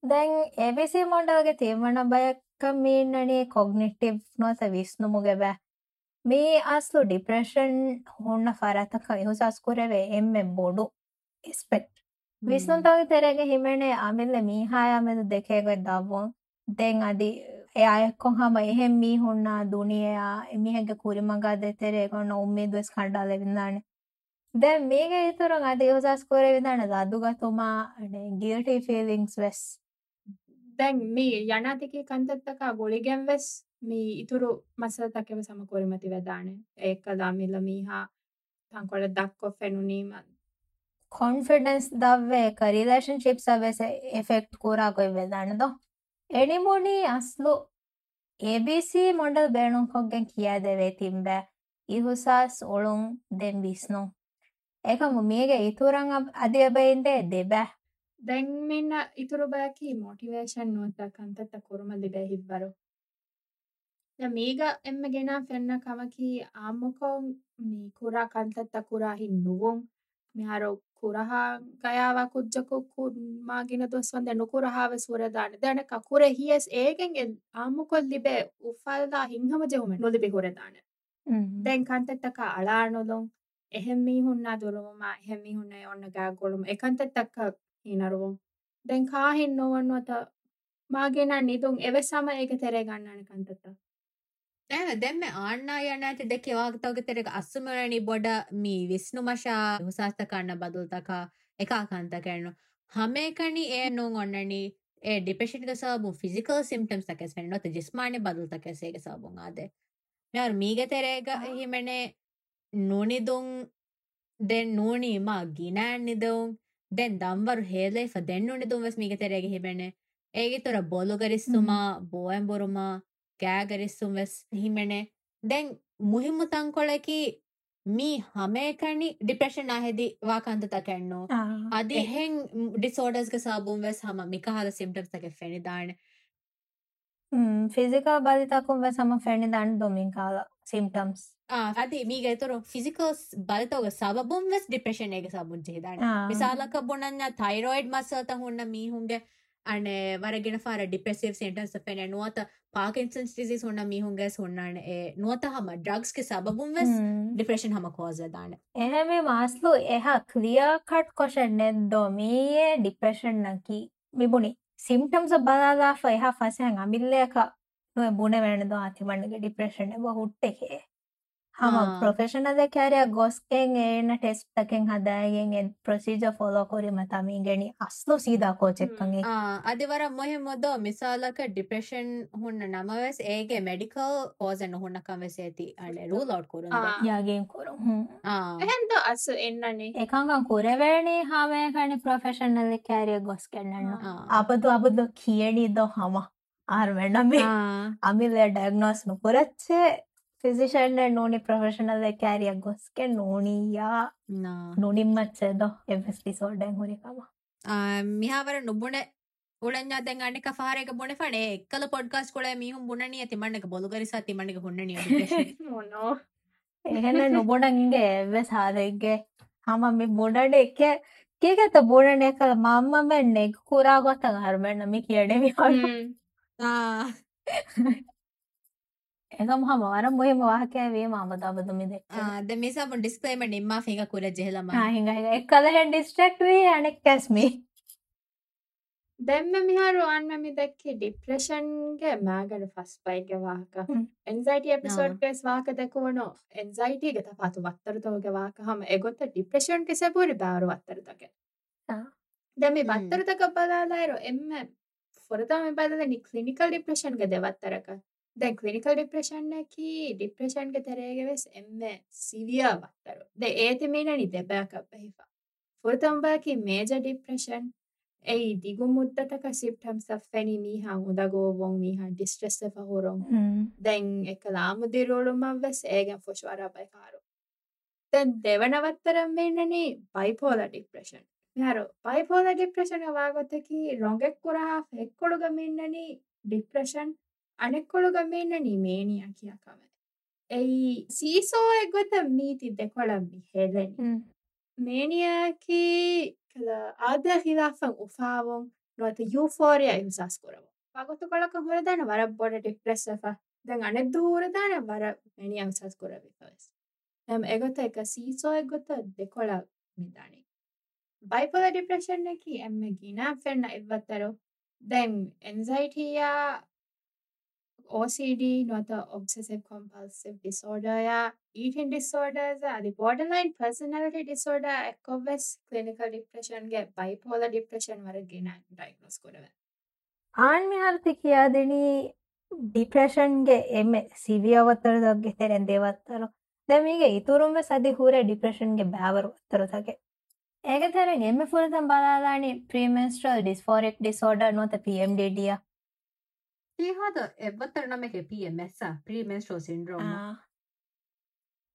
දැන් ඒවිසි මොඩවගේ තේමන බයක් මේනනේ කොග්නිටිව් නොත විස්නුමු ගැබෑ මේ අස්ලු ඩිප්‍රේෂන් හොන්න ފަރަތަކަ އިހުސަސްކުރެވެ އެންމެ ބޮޑު އިސްޕެක්ಟ್ ވިސްނުންތަގެ ތެރޭގެ ހިމެނޭ އަމިල්ල މީހާޔާމެދު ދެކޭގޮތް ދައްވުން ދެން އަދި එයකොಂ හම එහෙ මීහුන්නා දුනියයා එමිහෙක කුරිමගා දෙතෙරේ කොන්න උම්මේදුවස් කණ්ඩාල විඳාන දැන් මේක ඉතුරුන් අද යොසස් කරේ විඳාන දදුගතුමා ගිල්ටි ෆිලිංස් වෙස්. දැන් මේ යනාතික කන්තත්තකා ගොලිගෙන් වෙස් මේ ඉතුරු මසතකව සමකොරිමති වැදාන. ඒක දාමිල්ල මීහා තංකොල දක්කො ෆෙනුනීම. කොන්ෆිඩන්ස් දව්වේ කරිලේෂන් ශිප් සවස එෆෙක්ට් කෝරා ගොයි වෙදාන දො. ಎಣಿಮುಣಿ ಅಸ್ಲು ಎಬಿಸಿ ಮೊಂಡಲ್ ಬೇಣುಂ ಕೊಗ್ಗೆನ್ ಕಿಯಾದೆವೆ ತಿಂಬೆ ಇಹುಸಾಸ್ ಒಳುಂ ದೆನ್ ಬಿಸ್ನು ಏಕಮು ಮೀಗೆ ಇತುರಂ ಅದಿಯಬೈಂದೆ ದೆಬೆ දැන් මෙන්න ඉතුරු බෑකි මොටිවේෂන් නුවත කන්තත්ත කුරුම ලිබේ හිබ්බරු මීග එම්ම ගෙනා ෆෙන්න කමකි ආම්මකොන් මී කුරා කන්තත්ත කුරාහි නුවොන් මිහාරෝ ކުރަހާގަޔާވާ ކުއްޖަކު ކުންމާގިނަ ދޮސްވަން ދެ ނުކުރަހާވެ ސުވަރެދާނެ ދެނެކަ ކުރެ ހިޔެސް އޭގެންގެ އާއްމުކޮށް ލިބޭ އުފަލްލާ ހިންހަމަ ޖެހުމެ ނުލިބި ހުރެދާނެ ދެން ކަންތައްތަކާ އަޅާނުލުން އެހެން މީހުންނާ ދުރުވުމާ އެހެން މީހުންނ އޮންނ ގައިގޮޅުމު އެކަންތައްތަކަށް ހިނަރުވުން ދެން ކާހިން ނުވަންނުވަތަ މާގިނަ ނިދުން އެވެސް ހަމަ އޭގެ ތެރޭ ގަންނާނެ ކަންތައްތައް දැම්ම ආන්නා යනඇති දෙක වාගතවගතරක අස්සුමරණි බොඩ මී විස්්ණු මශා හුසාස්ථකන්න බදුල්තකා එකකාන්ත කරනු. හමේකනි ඒ නොන් ඔන්නනි ඒ ඩිපෙෂික සබු ෆිසිකල් සිම්ටම් සකැස් වෙන නොත ජිස්මානය බදුල්තකැසේක සබුන්ආද. මෙ මීගතරේග හිමනේ නොනිදුන් දෙන් නූනීමා ගිනෑන් නිදවුන් දෙන් දම්වර හේලේ දෙන්නුනි දුම්වස් මීගතරේග හිබෙන ඒගේ තොර බොලුගරිස්තුමා බෝයම් බොරුමා ގައިގަރިއްސުން ވެސް ހިމެނެ ދެން މުހިމު ތަންކޮޅަކީ މީ ހަމޭކަނި ޑިޕެޝަނާ ހެދި ވާކަންތަކެއްނު އަދި ހެން ޑިސޯޑަސްގެ ސާބުން ވެސް ހަމަ މިކަހަލ ސިම්ޓަމްސްތަކެއް ފެނިދާނެ ފިޒިކާ ބަލިތަކުން ވެސް ހަމަ ފެނިދާނެ ދޮމިންކާލ ސިම්ޓަމްސް ಅದೇ ಮೀಗ ಇತರು ಫಿಸಿಕಲ್ಸ್ ಬಲತೋಗ ಸಬಬುಂ ವೆಸ್ ಡಿಪ್ರೆಷನ್ ಏಗೆ ಸಬುಂ ಜೇದಾಣ ಮಿಸಾಲಕ ಬುಣನ್ನ ಥೈರಾಯ್ಡ್ ಮಸತ ಹುಣ್ಣ ಮೀ ಹುಂಗೆ අන වරගෙන ාර ඩිපෙසිව සෙන්ටන්ස පෙන නුවත පාකින්සන් ිසි හොන්න මිහුන්ගැස් හොන්නන. නුවත හම. ඩ්‍රක්ස්ක සබුන්වස් ඩිප්‍රේෂන් හම කෝසදාන එහැමේ මාස්ලු එහා ක්‍රියාකට් කොෂනෙන් දොමීයේ ඩිප්‍රේෂන්නකි මිබුණි සිම්ටම්ස බදාදාා එහා පසයන් අමිල්ලයක නො බුණ වැනද අතිමන්නගේ ඩිප්‍රේෂණ බ හුට්ටකේ හම ප්‍රොෆෙෂනදකෑරයක් ගොස්කෙන් ඒන ටෙස්්තකෙන් හදායෙන් එ ප්‍රසිීජ ෆොලෝකොරිම තමීගෙනනි අස්ලු සීදාකෝචෙක්කගේ අධිවර මොහෙමොද මිසාලක ඩිප්‍රේෂන් හුන්න නමවස් ඒගේ මඩිකල් පෝසන හුන්නකම සේති අලරු ලොඩ්කුර යාගෙන් කොරු හැද අස එන්නන්නේ එකඟන් කුරවැනේ හාමයකනි ප්‍රොෆෙෂනල්ල කෑරිය ගොස් කෙන්න්නවා අපතු අබුදු කියනීද හම ආර් වෙනමේ අමිල ඩැක්නෝස් නොකරච්චේ ෆිසිෂන්න නෝනි ප්‍රවශනල් කෑරියක් ගොස්ක නෝනීයා නොඩිම්මච්චේද එස්ටි සෝඩැන් හොරිකම මිහාවර නුබුණ ුණඥා දැගන්න කාරක බොන නේ කල පොඩ්ගස් කොල මිහු බුණනිය තිමන්නක බොදුගරිසා තිමණක ගොන්නන මොනෝ එහෙන නොබොඩන්ගේ එව සාරයගේ හම මේ බොඩඩ එක කියගත බොඩනය කළ මම්ම මෙන්නෙක් කුරා ගොත හරමන්න මි කියඩෙවි හ එකම හමවරම් බොහම වාහකෑවේ මාමතාබතුමිද අද මේසා ඩිස්කලේම නිම්මා හිඟ කුර ජෙහලම හිඟ එක් කලහෙන් ඩිස්ට්‍රක්් වී අනෙක් කැස්මේ දැම්ම මිහාරු අන්මමි දැක්කේ ඩිප්‍රෂන්ගේ මෑගඩ ෆස් පයිග වාහක. එන්සයිට එපිසෝඩ්කස් වාක දැකුවනෝ එන්සයිටය ගත පතු වත්තරතෝග වාක හම එගොත්ත ඩිප්‍රෂන් කිසපුරි බාරු අත්තරතක දැමි බත්තරතක බලාලායරු එම ොරතම බදන නික්ලිනිකල් ඩිප්‍රෂන්ග දෙවත්තරක. දැ කලිකල් ඩිප්‍රශන්නකි ඩිප්‍රශන්ක තරයගවෙස් එම සිවියා වත්තරු ද ඒතිමීනනි දෙබෑකපහිවා ෆොතම්බාකි මේජ ඩිප්‍රශන් ඇයි දිගුමුත්තටක සිප්ටම් සැනි මීහා උදගෝවොන් මීහා ඩිස්ට්‍රෙස්ස පහුරොන් දැන් එක ලාමුදිරෝලුමක් වෙස් ඒගෙන් ෆොෂ්වරබයිකාරු තැන් දෙවනවත්තරම් වෙන්නනේ බයිපෝල ඩිප්‍රශන් මෙහරු බයිපෝල ඩිප්‍රශන වාගොතකි රොගෙක් කුරහා ෆෙක්කොළුගමින්නනී ඩිප්‍රශන් අනෙක්කොළු ගමෙන්න නිමේනිය කියකම. ඇයි සීසෝ එක්ගොත මීති දෙකොළම්බි හෙදෙන. මේනියකි කළ ආධ්‍ය හිලාෆන් උපාවොන් නොත යුෆෝරය අයුසස් කරව. පගොතු කොළක හොරදාන වර බොඩට ප්‍රස්සප දැන් අනෙත් දූරදාන වර මෙනි අයුසස් කරවිකවස්. එම් එගොත එක සීසෝ එක්ගොත දෙකොළ මිදානි. බයිපොල ඩිප්‍රේෂන් එක එම ගිනා ෆෙන්න ඉවත්තරු දැන් එන්සයිටයා OCD, not the obsessive compulsive disorder. Yeah. Eating disorders, yeah. the borderline personality disorder, එකොවස් clinical depressionගේ bipolar depression වරගෙන diagnose කොනව. ආන් මෙහරති කියාදනී ඩිප්‍රේෂන්ගේ එම සිවියවත්තර දක්ගෙ තෙරෙන් දෙවත්තරු දැමීගේ ඉතුරුම්ම සදිහූර ඩිප්‍රේෂන්ගේ භාවරු අත්තරුතගේ ඒකතර එම ෆුරතම් බලාදානේ ප්‍රීමස්ට්‍රල් ඩිස්ෆෝරෙක් ඩිසෝඩ නොත පMDඩිය තියහාද එවත්තරනම එක පMS ප්‍රීමේස්ටෝ සින්ඩරෝම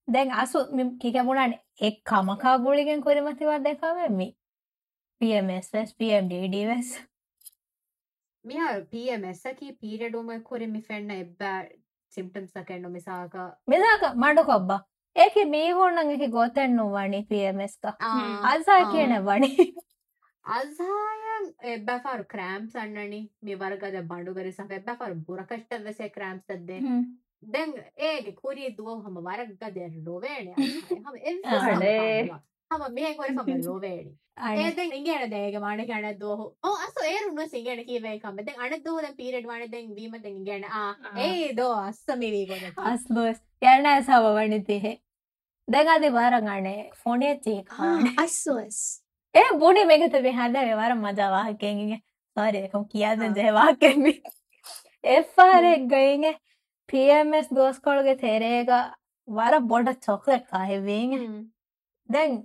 දැන් අසු කිකැමුණන් එක් කමකා ගුලිගෙන් කොරමතිවත් දැකාවමි පMSස් පMDDවස් මෙයා පMSකි පීරඩුම කොරමි ෆෙන්න්න එබ්බෑ සිම්ටම් සකැන්නු මිසාක. මෙසාක මඩු කොබ්බා. ඒක මීහෝනන් එක ගොතැන්නු වනි පMSක අසා කියන වනි. අසායන් එබ්බැෆාරු ක්‍රෑම්ස් අන්නනි. මේ වර්ගද බඩුගරිසක් එබ්බැෆාරු බුරකෂ්ට වෙසේ ක්‍රෑම්ස් තද්දේ දැන් ඒගේ කුරී දුව හම වරක්ගද අනේ. හම මේ කොර පම රොවේඩි ඒදෙන් ඉගන දේක මාන කන දහ ඕ අස ඒරුන්න සිගන කිවේකම දැන් අන දෝද පිරට වන දැන් වීමත ගැන ඒ දෝ අස්සමිවී ගොන අස්බස් යන ඇසාව වනිතිහෙ දැන් අද වාරගානේ ෆොනේ චේකාන අස්වස් ඒ බුඩි මෙගත විහද වර මජවාහකෙන්ගේ සරයකම් කියාද ජයවාකෙමි එෆාරෙක් ගයිගේ පස් දෝස්කොල්ගේ තෙරේග වර බොඩ චොක්ලට් කාහිවීග දැන්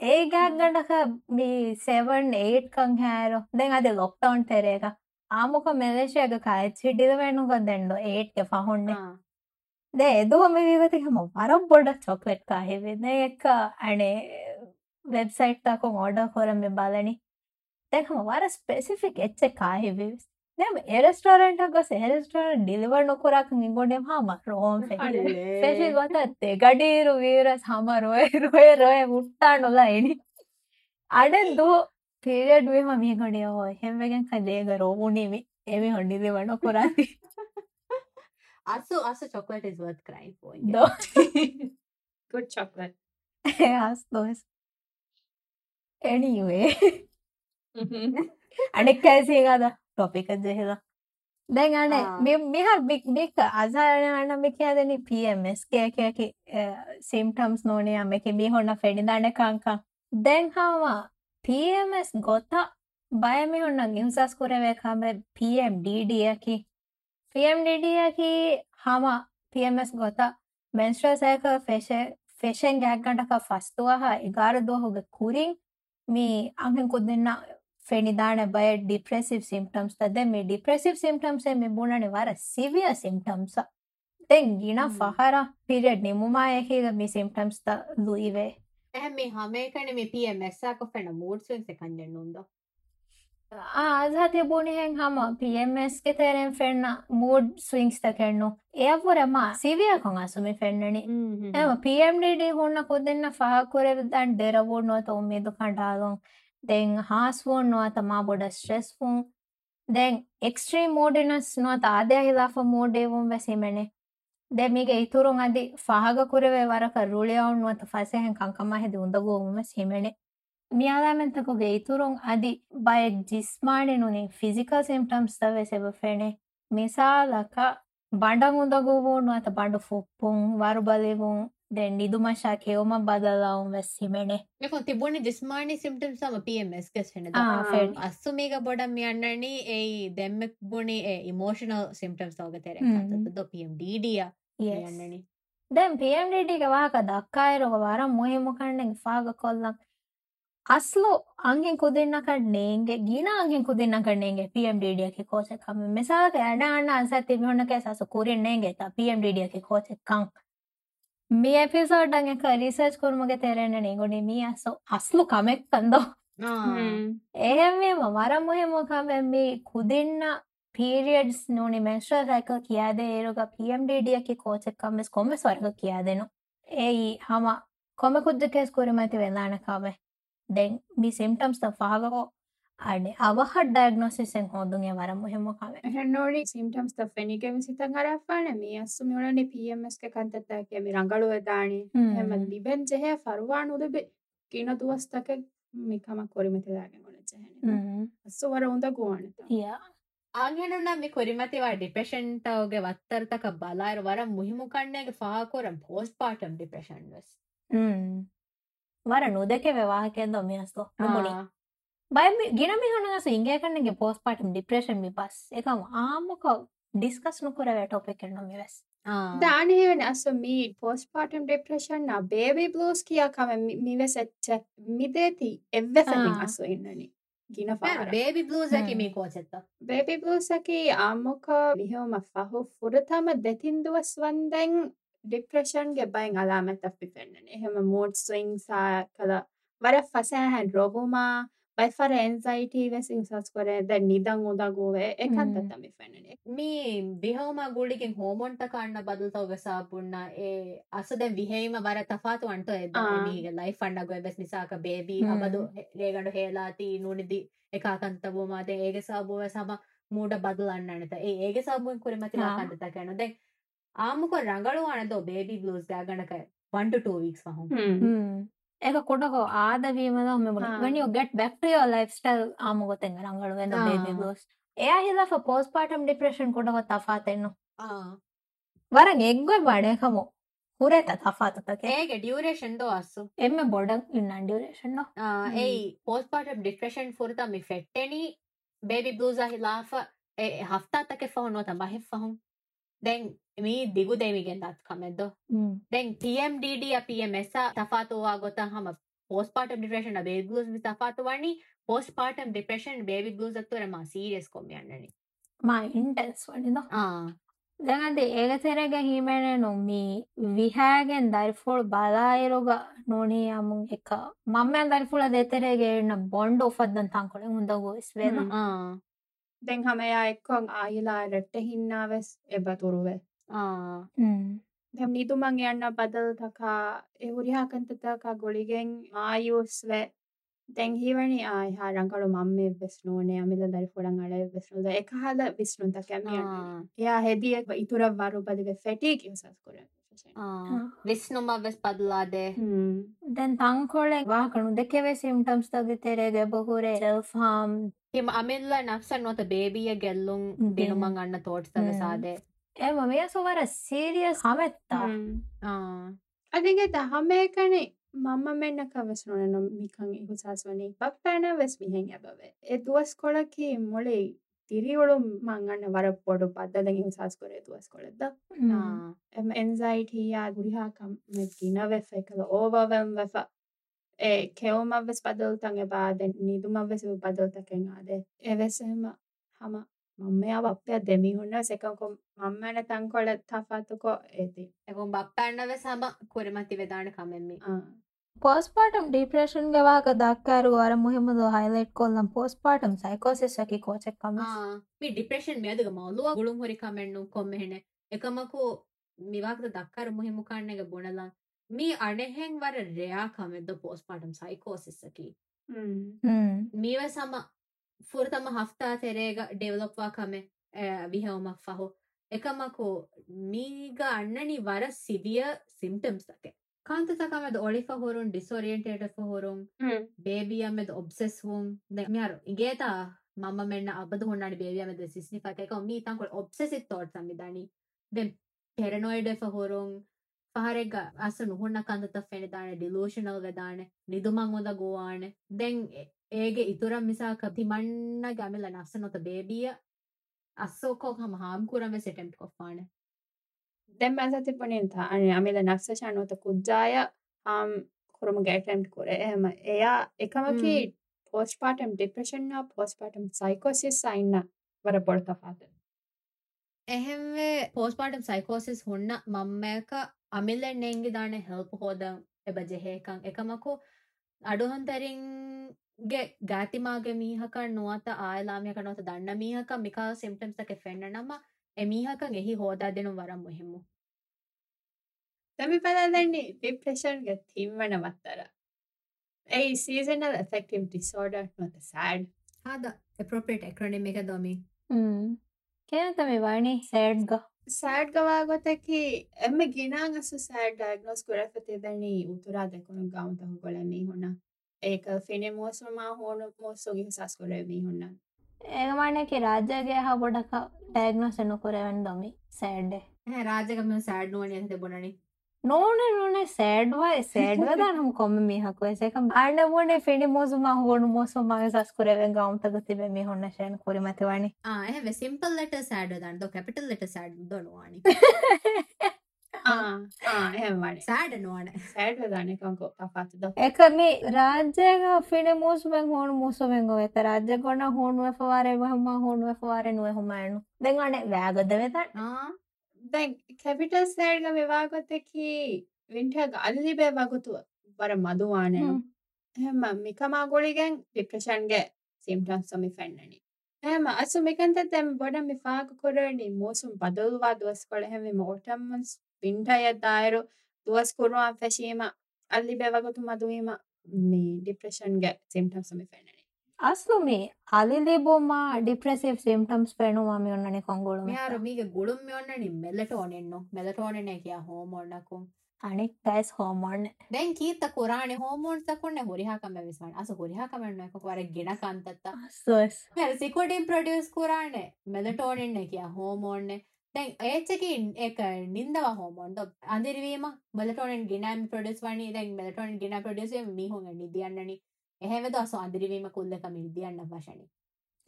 ඒ ගැක්ගඩක මී සෙවන් ඒට්කං හෑරෝ දැන් අද ලොක්ටවන්් තෙරේක ආමොක මෙලේශයක කයිත් සිටිදවෙනුක දෙන්නඩ ඒට්ක පහොන්න ද එදුවම විවතිකම වර බොඩ චොක්ලෙට් කාහිවෙන එක අනේ වෙබ්සයිට් තකො ඕඩ කොරම බලනි දැකම වර ස්පෙසිෆික් එච්ච කාහිවිස් දැම එරස්ටරන්ට ගොස එරස්ටරන් ඩිලිවර් නොකරක් ගොඩෙම හම රෝම් [laughs] පෙසි ගොතත්තේ ගඩීරු වීරස් හම රොය රොය රොය මුට්ටා නොලයිනි අඩ දෝ පිරියඩුවම මේ ගොඩේ හෝ හෙමගෙන් කදේග රෝමුණීමි එමි හොඩිදි වන කොරති අසු අස චොක්ලට ඉස්වත් කරයි පොයි දෝ. Good chocolate. [laughs] හස්දෝස් එනිවේ [laughs] අනෙක් කැසිේගද ටොපික ජෙහෙද දැන් අන. මෙහා බික් අසාරන මෙක ඇදන පMස් කෑකැකි සිම්ටම්ස් නෝනය මෙක බි හොන්න ෆෙඩිදාන කංකා දැන් හාවා පMස් ගොත බයමි ඔන්න ගිහුසස් කරවේකාම PMDඩියකි PMDඩියකි හම පMස් ගොත මෙන්ස්ට්‍රසයක ෆෙෂ ෆෙෂන් ගැක්ගටක ෆස්තුවහ ඉගාර දොහොග කුරින් මේ අංගෙන් කොදන්න ෆෙනිදාන බය ඩිප්‍රෙසිව් සිම්ටම්ස් තද මේ ඩිප්‍රෙසිව් සිම්ටම්සේ මේ බුණනි වර සිවිය සිම්ටම්ස තෙන් ගින හ්ම්. ෆහර පිරියඩ් නිමුමායකක මේ සිම්ටම්ස්ත ලුයිවේ එහ මේ හමේකන මේ PMSක ෆෙන මූඩ්ස්වෙන්ස කන්ජෙන්නුන්ද 아사대본행하면 BMS게 되는 팬나 모드 스윙스 ತಕಣ್ಣು ಎವರಮ ಸಿವಿಯ ಕೊಂಗ ಸುಮಿ ಫೆನ್ನಣಿ ಎಮ PMDD ಹೊನ್ನ ಕೊದೆನ್ನ ಫಹ ಕೊರೆ ದನ್ ಡೆರವೋಡ್ ನೋತ ಉಮೇದು ಕಂಡಾದೋ ದೆನ್ ಹಾಸ್ ವೋನ್ ನೋತ ಮಾ ಬೋಡ ಸ್ಟ್ರೆಸ್ ಫೋನ್ ದೆನ್ ಎಕ್ಸ್ಟ್ರೀಮ್ ಮೋಡಿನಸ್ ನೋತ ಆದ್ಯ ಹಿಲಾಫ ಮೋಡ್ ಏವಂ ವೆಸಿಮೆನೆ ದೆ ಮಿಗೆ ಇತುರುಂ ಅದಿ ಫಹಗ ಕೊರೆವೆ ವರಕ ರುಳಿಯಾವ್ ನೋತ ಫಸೆ ಹೆಂ ಕಂಕಮ ಹೆದಿ ಉಂದಗೋ ಉಮೆ ಸಿಮೆನೆ މިއާލާމެންތަކުގެ އިތުރުން އަދި ބައެއް ޖިސްމާނިނުނީ ފިޒިކަލް ސިމްޓަމްސް ތައްވެސް އެބަފެނެ މިސާލަކަށް ބަނޑަށް އުނދަގޫވުނު އަތަ ބަނޑު ފުއްޕުން ވަރުބަލިވުން ދެން ނިދުމަށާ ކެއުމަށް ބަދަލައުން ވެސް ހިމެނެ ނެކުން ތިބުނެ ޖިސްމާނި ސިމްޓަމްސް އަމަ ＰＭS ގެސް ފެނެދަ އައްސުމީގެ ބޮޑަށް މިއަންނަނީ އެއީ ދެންމެއް ބުނީ އެ އިމޯޝަނަލް ސިމްޓަމްސް ތަවުގެ ތެރެއް ކަތަ ＰMDD މިއަންނަނީ ދެން ＰMDD ގެ ވާހަކަ ދައްކާއިރުގެ ވަރަށް މުހިމު ކަންނެން ފާގަ ކޮށްލަން అసలు అంగెంకు తిన్నాకండి ఇంకే గీనా అంగెంకు తిన్నాకండి ఇంకే పిఎం డీడియాకి కోచే కమ్ మిసాక్ ఎడా అన్న అన్సర్ తిమ్మి ఉన్నకే సాసు కూరిండే ఇంకేత పిఎం డీడియాకి కోచే కమ్ మీ ಎಪಿಸೋಡ್ ಹಂಗೆ ರಿಸರ್ಚ್ ಕುರ್ಮಗೆ ತೆರೆನೆ ನಿಗುಡಿ ಮೀ ಅಸೋ ಅಸ್ಲು ಕಮೆ ಕಂದೋ ಎಹಮ್ಮೆ ಮವಾರ ಮುಹೆ ಮುಖಮೆ ಮೀ ಕುದಿನ್ನ ಪೀರಿಯಡ್ಸ್ ನೋಡಿ ಮೆನ್ಸ್ಟ್ರಲ್ ಸೈಕಲ್ ಕಿಯಾದೆ ಏರೋಗ ಪಿ ಎಂ ಡಿ ಡಿ ಅಕ್ಕಿ ಕೋಚೆ ಕಮ್ಮೆಸ್ ಕೊಮ್ಮೆ ಸ್ವರ್ಗ ಕಿಯಾದೆನು ಏ ಹಮ ಕೊಮ್ಮೆ ಕುದ್ದಕ್ಕೆ ಸ್ಕೂರಿ ಮತ್ತೆ ವೆಲ್ಲಾಣ ಕಾಮೆ දැන් මේ සෙම්ටම්ස් ෆාගකෝ අඩ අවහ ඩයගනොසිසෙන් හෝදුන්ගේ වරම හෙමකාව නොඩි සිම්ටම්ස් ෆෙනිකම සිතන් අරාපාන මේ අස්සු මෙවලන පමස්ක කන්තත්තා කියම රඟලුව දානේ. හැම. ලිබෙන් ජෙහැ ෆරවාන උදබ කියන දුවස්තක මේකම කොරිමතිදාගෙන ගොලජහැන අස්සු වර උඳ ගුවනත ය ආගෙනනම කොරිමතිවා ඩිපෙෂන්ටවගේ වත්තර්තක බලාර වර මුහිමුකන්නයගේ ෆාකොරම් පෝස්් පාටම් ඩිපෙෂන් වස් ವರನು ದೆಕೆವೆ ವಾಹಕೆಂದು ಒಮ್ಮೆಸ್ತು ಮುಮುನಿ ಬೈ ಗಿಣ ಮಿ ಹೊಣಗಸು ಇಂಗೆ ಕಣ್ಣಗೆ ಪೋಸ್ಟ್ ಪಾರ್ಟಮ್ ಡಿಪ್ರೆಷನ್ ಮಿ ಬಸ್ ಏಕಂ ಆಮುಕ ಡಿಸ್ಕಸ್ ನುಕುರವೆ ಟಾಪಿಕ್ ಎಂಡು ಮಿ ವೆಸ್ ದಾಣಿ ಹೇವನೆ ಅಸು ಮಿ ಪೋಸ್ಟ್ ಪಾರ್ಟಮ್ ಡಿಪ್ರೆಷನ್ ನ ಬೇಬಿ ಬ್ಲೂಸ್ ಕಿಯಾ ಕಮ ಮಿ ವೆಸ್ ಎಚ್ಚ ಮಿದೇತಿ ಎವ್ವೆಸನಿ ಅಸು ಇನ್ನನಿ ಗಿನ ಫಾರ ಬೇಬಿ ಬ್ಲೂಸ್ ಅಕಿ ಮಿ ಕೋಚೆತ್ತ ಬೇಬಿ ಬ್ಲೂಸ್ ಅಕಿ ಆಮುಕ ವಿಹೋಮ ಫಹು ಫುರತಮ ದೆತಿಂದುವಸ್ ವಂದೆಂ ඩිප්‍රෂන්ගේ බයින් අලාමැත් අපිපෙන්න්නන එහෙම මෝඩ් ස්විං සා කළ වර ෆසෑහැන් රොබුමා බයිෆර එන්සයිටී වෙසින් සස් කොර ද නිදං උදගෝවේ එකන්තත්තමි පැනනේ මේ බිහවම ගුලිකින් හෝමොන්ට කන්න බදුතව වෙසාපුන්න ඒ අසද විහෙම වර තපාතු අන්ට එදමීග ලයි ෆන්නග වෙස් නිසාක බේබී හබදු රේගඩු හේලාතිී නුනිදි එකකන්තබූමාද ඒග සාබුව සම මූඩ බදලන්නනත ඒ ඒග සාබුවෙන් කුරමති කන්ටත කැනදැ ఆమెకు రగడు అనతో బేబీ బ్లూస్ గా గనక వన్ టు టూ వీక్స్ ಈಗ ಕೊಡಗೋ ಆದ ವಿಮದ ಒಮ್ಮೆ when you get back to your lifestyle ಆ ಮುಗೋತೆಂಗ ನಂಗಳು ಏನೋ ಬೇಬಿ ಬ್ಲೂಸ್ ಏ ಆಹಿದ ಫ ಪೋಸ್ಟ್ ಪಾರ್ಟಮ್ ಡಿಪ್ರೆಷನ್ ಕೊಡಗೋ ತಫಾತೆನ್ನು ವರಂಗ ಎಗ್ಗೋ ಬಾಡೆ ಕಮೋ ಹುರೇತ ತಫಾತ ತಕೆ ಏಗೆ ಡ್ಯೂರೇಷನ್ ದೋ ಅಸ್ಸು ಎಮ್ಮೆ ಬೊಡ ಇನ್ನ ಡ್ಯೂರೇಷನ್ ನೋ ಏಯ್ ಪೋಸ್ಟ್ ಪಾರ್ಟಮ್ ಡಿಪ್ರೆಷನ್ ಫುರ್ತ ಮಿ ಫೆಟ್ಟೆನಿ ಬೇಬಿ ಬ್ಲೂಸ್ ಆಹಿಲಾಫ ಹಫ್ತಾ ತಕೆ ಫೋನ್ ನೋತ ಬಹಿಫ್ ಫಹಂ then me ದಿಗು ದೇಮಿಗೆ ದಾತ್ ಕಮೆದ್ದು then P M D D ಆ ಪಿ ಎಂ ಎಸ್ ತಫಾತು ಆಗೋತ ಹಮ postpartum depression baby blues ಮಿ ತಫಾತು ವಾಣಿ postpartum depression baby blues ಅತ್ತುರೆ ಮಾ ಸೀರಿಯಸ್ ಕೊಮ್ಮಿ ಅಣ್ಣನಿ ಮಾ ಇಂಟೆನ್ಸ್ ವಣಿದ ಆ දැඟද ඒගතෙරග හිමෙනනු මී විහෑගෙන් දරිෆුල් බලායිරුග නොනී අමුන් එක මම්මයන් දරිෆුල දෙතරේගේ එන්න බොන්්ඩ ඔෆද්දන් තංකොළ හොඳගු ස්වේද ಹ್ಮ್. ಆ ದೆನ್ ಹಮೆಯ ಎಕ್ಕೊಂಗ್ ಆಯಿಲ ರೆಟ್ಟೆ නිතුමන් යන්න බදල්තකා එවුරිහාකන්තතකා ගොලිගෙන් ආයුස්වැ දැංහිවනි ආයහා රංකලු මම්ම වෙස් නෝනේ අමිල දරි ොඩන් අඩ වෙස්නුද එක හල විස්නුන්ත කැමිය එයා හෙදියෙක් ඉතුර වරු බදිව ෆැටී කිවසස් කර විස්නුම වෙස් පදලාදේ දැන් තංකොලෙ වාකනු දෙකෙවේ සිම්ටම්ස්තග තෙරේගේ බොහුරේ රල්ෆාම් එම අමිල්ල නක්සන් නොත බේබිය ගැල්ලුම් බිනුමන් අන්න තෝට්තව සාදේ ඇම මේ සුවර සීරිය සමැත්තා අදිගේ දහමයකනේ මම මෙන්න කවසනන නොම් මිකං හුසස් වනේ පක්පෑන වෙස් මිහෙන් ඇබවේ ඒ දුවස් කොඩකි මොලේ තිරිවොළු මංගන්න වර පොඩු පද්දදග හුසස් කොරේ දුවස් කොළෙද එම එන්සයිටයා ගුරිහාකම් ගින වෙෆේ කළ ඕවවම් වෙෆ ඒ කෙවමවෙස් පදල්තන් එබාද නිදුමවෙස පදල්තකෙන් ආදේ එවෙසම හම මම්මයා බප්පයා දෙමිහුන්න සෙකකො මම්මන තංකොල තෆාතුකො ඒති එකොම් බප්පන්නව සම කුරමති වෙදාන කමෙම්මි පෝස්පාටම් ඩිප්‍රේෂන් ගවාග දක්කාරු අර මුහමද හයිලයිට් කොල්ලම් පෝස්පාටම් සයිකෝසිස්සකි කෝචක්කම මි ඩිප්‍රේෂන් මියදක මවලුව? ගුළුම් හොරි කමෙන්න්නු කොම්මහෙන එකමකු මිවාක්ද දක්කර මුහිමුකාන්නක බොනලන් මී අනෙහෙන් වර රයා කමෙද පෝස්පාටම් සයිකෝසිස්සකි මීව සම ފުރަތަމަ ހަފްތާ ތެރޭގަ ޑެވެލޮޕްވާ ކަމެއް ވިހެވުމަށް ފަހު އެކަމަކު މީގަ އަންނަނީ ވަރަށް ސިވިއަރ ސިމްޓަމްސް ތަކެއް ކާންތަތަކަމެދ އޮޅިފަ ހުރުން ޑިސޮރިއެންޓޭޓަ ހުރުން ބޭބިއަމެދ އޮބްސެސް ވުން މިހަރު އިނގޭތާ މަމަ މެންނ އަބަދު ހުންނާނි ބޭބިއަމެދ ސިސްނިފަކެކަ މީ ތަންކޮޅ އޮބްސެސިވް ތޯޓް ސަމިދަނީ ދެން ޓެރަނޯއިޑެފަ ހުރުން ಸಿಸ್ನಿಫಾಕ್ ಏಕ ಮೀ ತಂಕೊಳ ಒಬ್ಸೆಸಿವ್ ಥಾಟ್ಸ್ ಅಮ್ಮಿದಾಣಿ ದೆನ್ ಪೆರನೋಯ್ಡ್ ಎಫ ಹೊರೋಂ ಫಹರೆಗ್ಗ ಅಸ ನುಹುಣ್ಣ ಕಂದತ ಫೆಣಿದಾಣೆ ಡಿಲೂಷನಲ್ ವೆದಾಣೆ ನಿದುಮಂಗ್ ಒಂದ ಗೋವಾಣೆ ದೆನ್ ಏಗೆ ಇತುರಂ ಮಿಸಾಕ ತಿಮಣ್ಣಗೆ ಅಮೆಲ ನಫ್ಸನೊತ ಬೇಬಿಯ ಅಸ್ಸೋಕೋ ಹಮ Ham ಕೂರಮೆ ಸೆಟೆಂಪ್ಟ್ ಕೊಫ್ಫಾಣೆ dem asati ponin ta ani amila nafsa shanota kujjaya am kurumuge attempt kore ehma eya ekamaki postpartum depression na postpartum psychosis sign na wara bolta fata එහෙම පෝස්පාටම් සයිකෝසිස් හොන්න මම්මයක අමිල්ලෙන් එංගි දාන හෙල්ප හෝදන් එබ ජෙහේකං එකමකු අඩුහන්තරින්ගේ ගාතිමාගේ මීහක නුවත ආයලාමියක නොත දන්න මීහක මිකා සිම්ටම්සක ෆෙන්න්න නම එමීහකන් එහි හෝදා දෙනු වරම් මුහෙමු Dami paladanni depression ge තිම්වන මත්තර. A seasonal affective disorder not sad. හාද එප්‍රෝපේට එක්‍රනෙම එක දොමි කියනතම වනි සෑඩ්ග sad ගවාගොතකි එම ගෙනාන් අසු sad diagnose කරෆතිදනි උතුරා දෙකුණු ගෞතහ කොළමී හොන්න ඒක ෆිනි මෝසමා හෝන මෝස්සෝගි සස් කොරමී හොන්න ඒගමනක රාජ්‍යගේ හා බොඩක ටෑග්නො සෙනු කොරවන් දොමි සෑඩ්ඩ රාජකම සෑඩ්නුවන ඇත බොනනි නෝනේ නොනේ සෑඩ්වයි [laughs] සෑඩ්වදානම් කොම මිහකුව එක අන්න වනේ ෆිනි මෝසුම හෝනු මෝසුමගේ සස්කුරවෙන් ගෞන්තක තිබ මේ හොන්න ශයන කොරි මතිවනි එහ සිම්පල් ලට සෑඩ දන්ද කැපිටල් ලට සෑඩ් දොනවානි. එහෙමට සෑඩ නොවන. සෑඩ දනකංකෝ අපාතද එක මේ රාජ්‍යක ෆිනි මෝසුවෙන් හෝනු මෝසුවෙන් වෙත. රාජ්‍ය කොන්න හෝනුව වාරය හම හෝනුව වාරය නුව හොමයනු දෙවනේ වැෑගොද වෙතන් දැන් කැපිටල් සෑඩ්ග මෙවාගොත්තකි වින්ටග අල්ලිබෑ වගුතුව බර මදුවානනු එහෙම මිකමාගොලිගෙන් ඩිප්‍රෂන්ගේ සිම්ටන් සොමි ෆැන්නනි එහෙම අසු මිකන්ත තැම් බොඩ මිෆාග කොරනි මෝසුම් බදල්වා දුවස් කොළහෙම මෝටම්මන්ස් පින්ටය දායරු දුවස් කුරුවන් ෆැශීම අල්ලි බැවගොතු මදුවීම මේ ඩිප්‍රෂන්ගේ සිම්ටම් සොමි ෆැන්නනි අස්ලු මේ අලිලිබොම ඩිප්‍රසිව් සිම්ටම්ස් පෙනුවාම ඔන්නන කොංගොල යාර මීග ගුළුම් යොන්නනි මෙල්ලට ඕනෙන්නු මෙලටෝනෙන කිය හෝමොන්නකුම් අනෙක් පැස් හෝමොන්න දැන් කීත කුරාණ හෝමෝන් තකුන්න හොරිහාකම විස්වන අස හොරිහාකමන්න එක වර ගෙන කන්තත්තා ස්ස් සිකොටින් ප්‍රඩියස් කුරාණ මෙලටෝනෙන්න කිය හෝමෝන්න දැන් ඒච්චකින් එක නින්දව හෝමෝන්ද අදිරවීම මලටෝනෙන් ගෙනම ප්‍රඩස් වනි දැන් මෙලටෝන් ගෙන ප්‍රඩියසේ මිහුන් නිදියන්නනි එහෙවද සොන්දිරිවීම කුල්ලකම විදිියන්න වශනි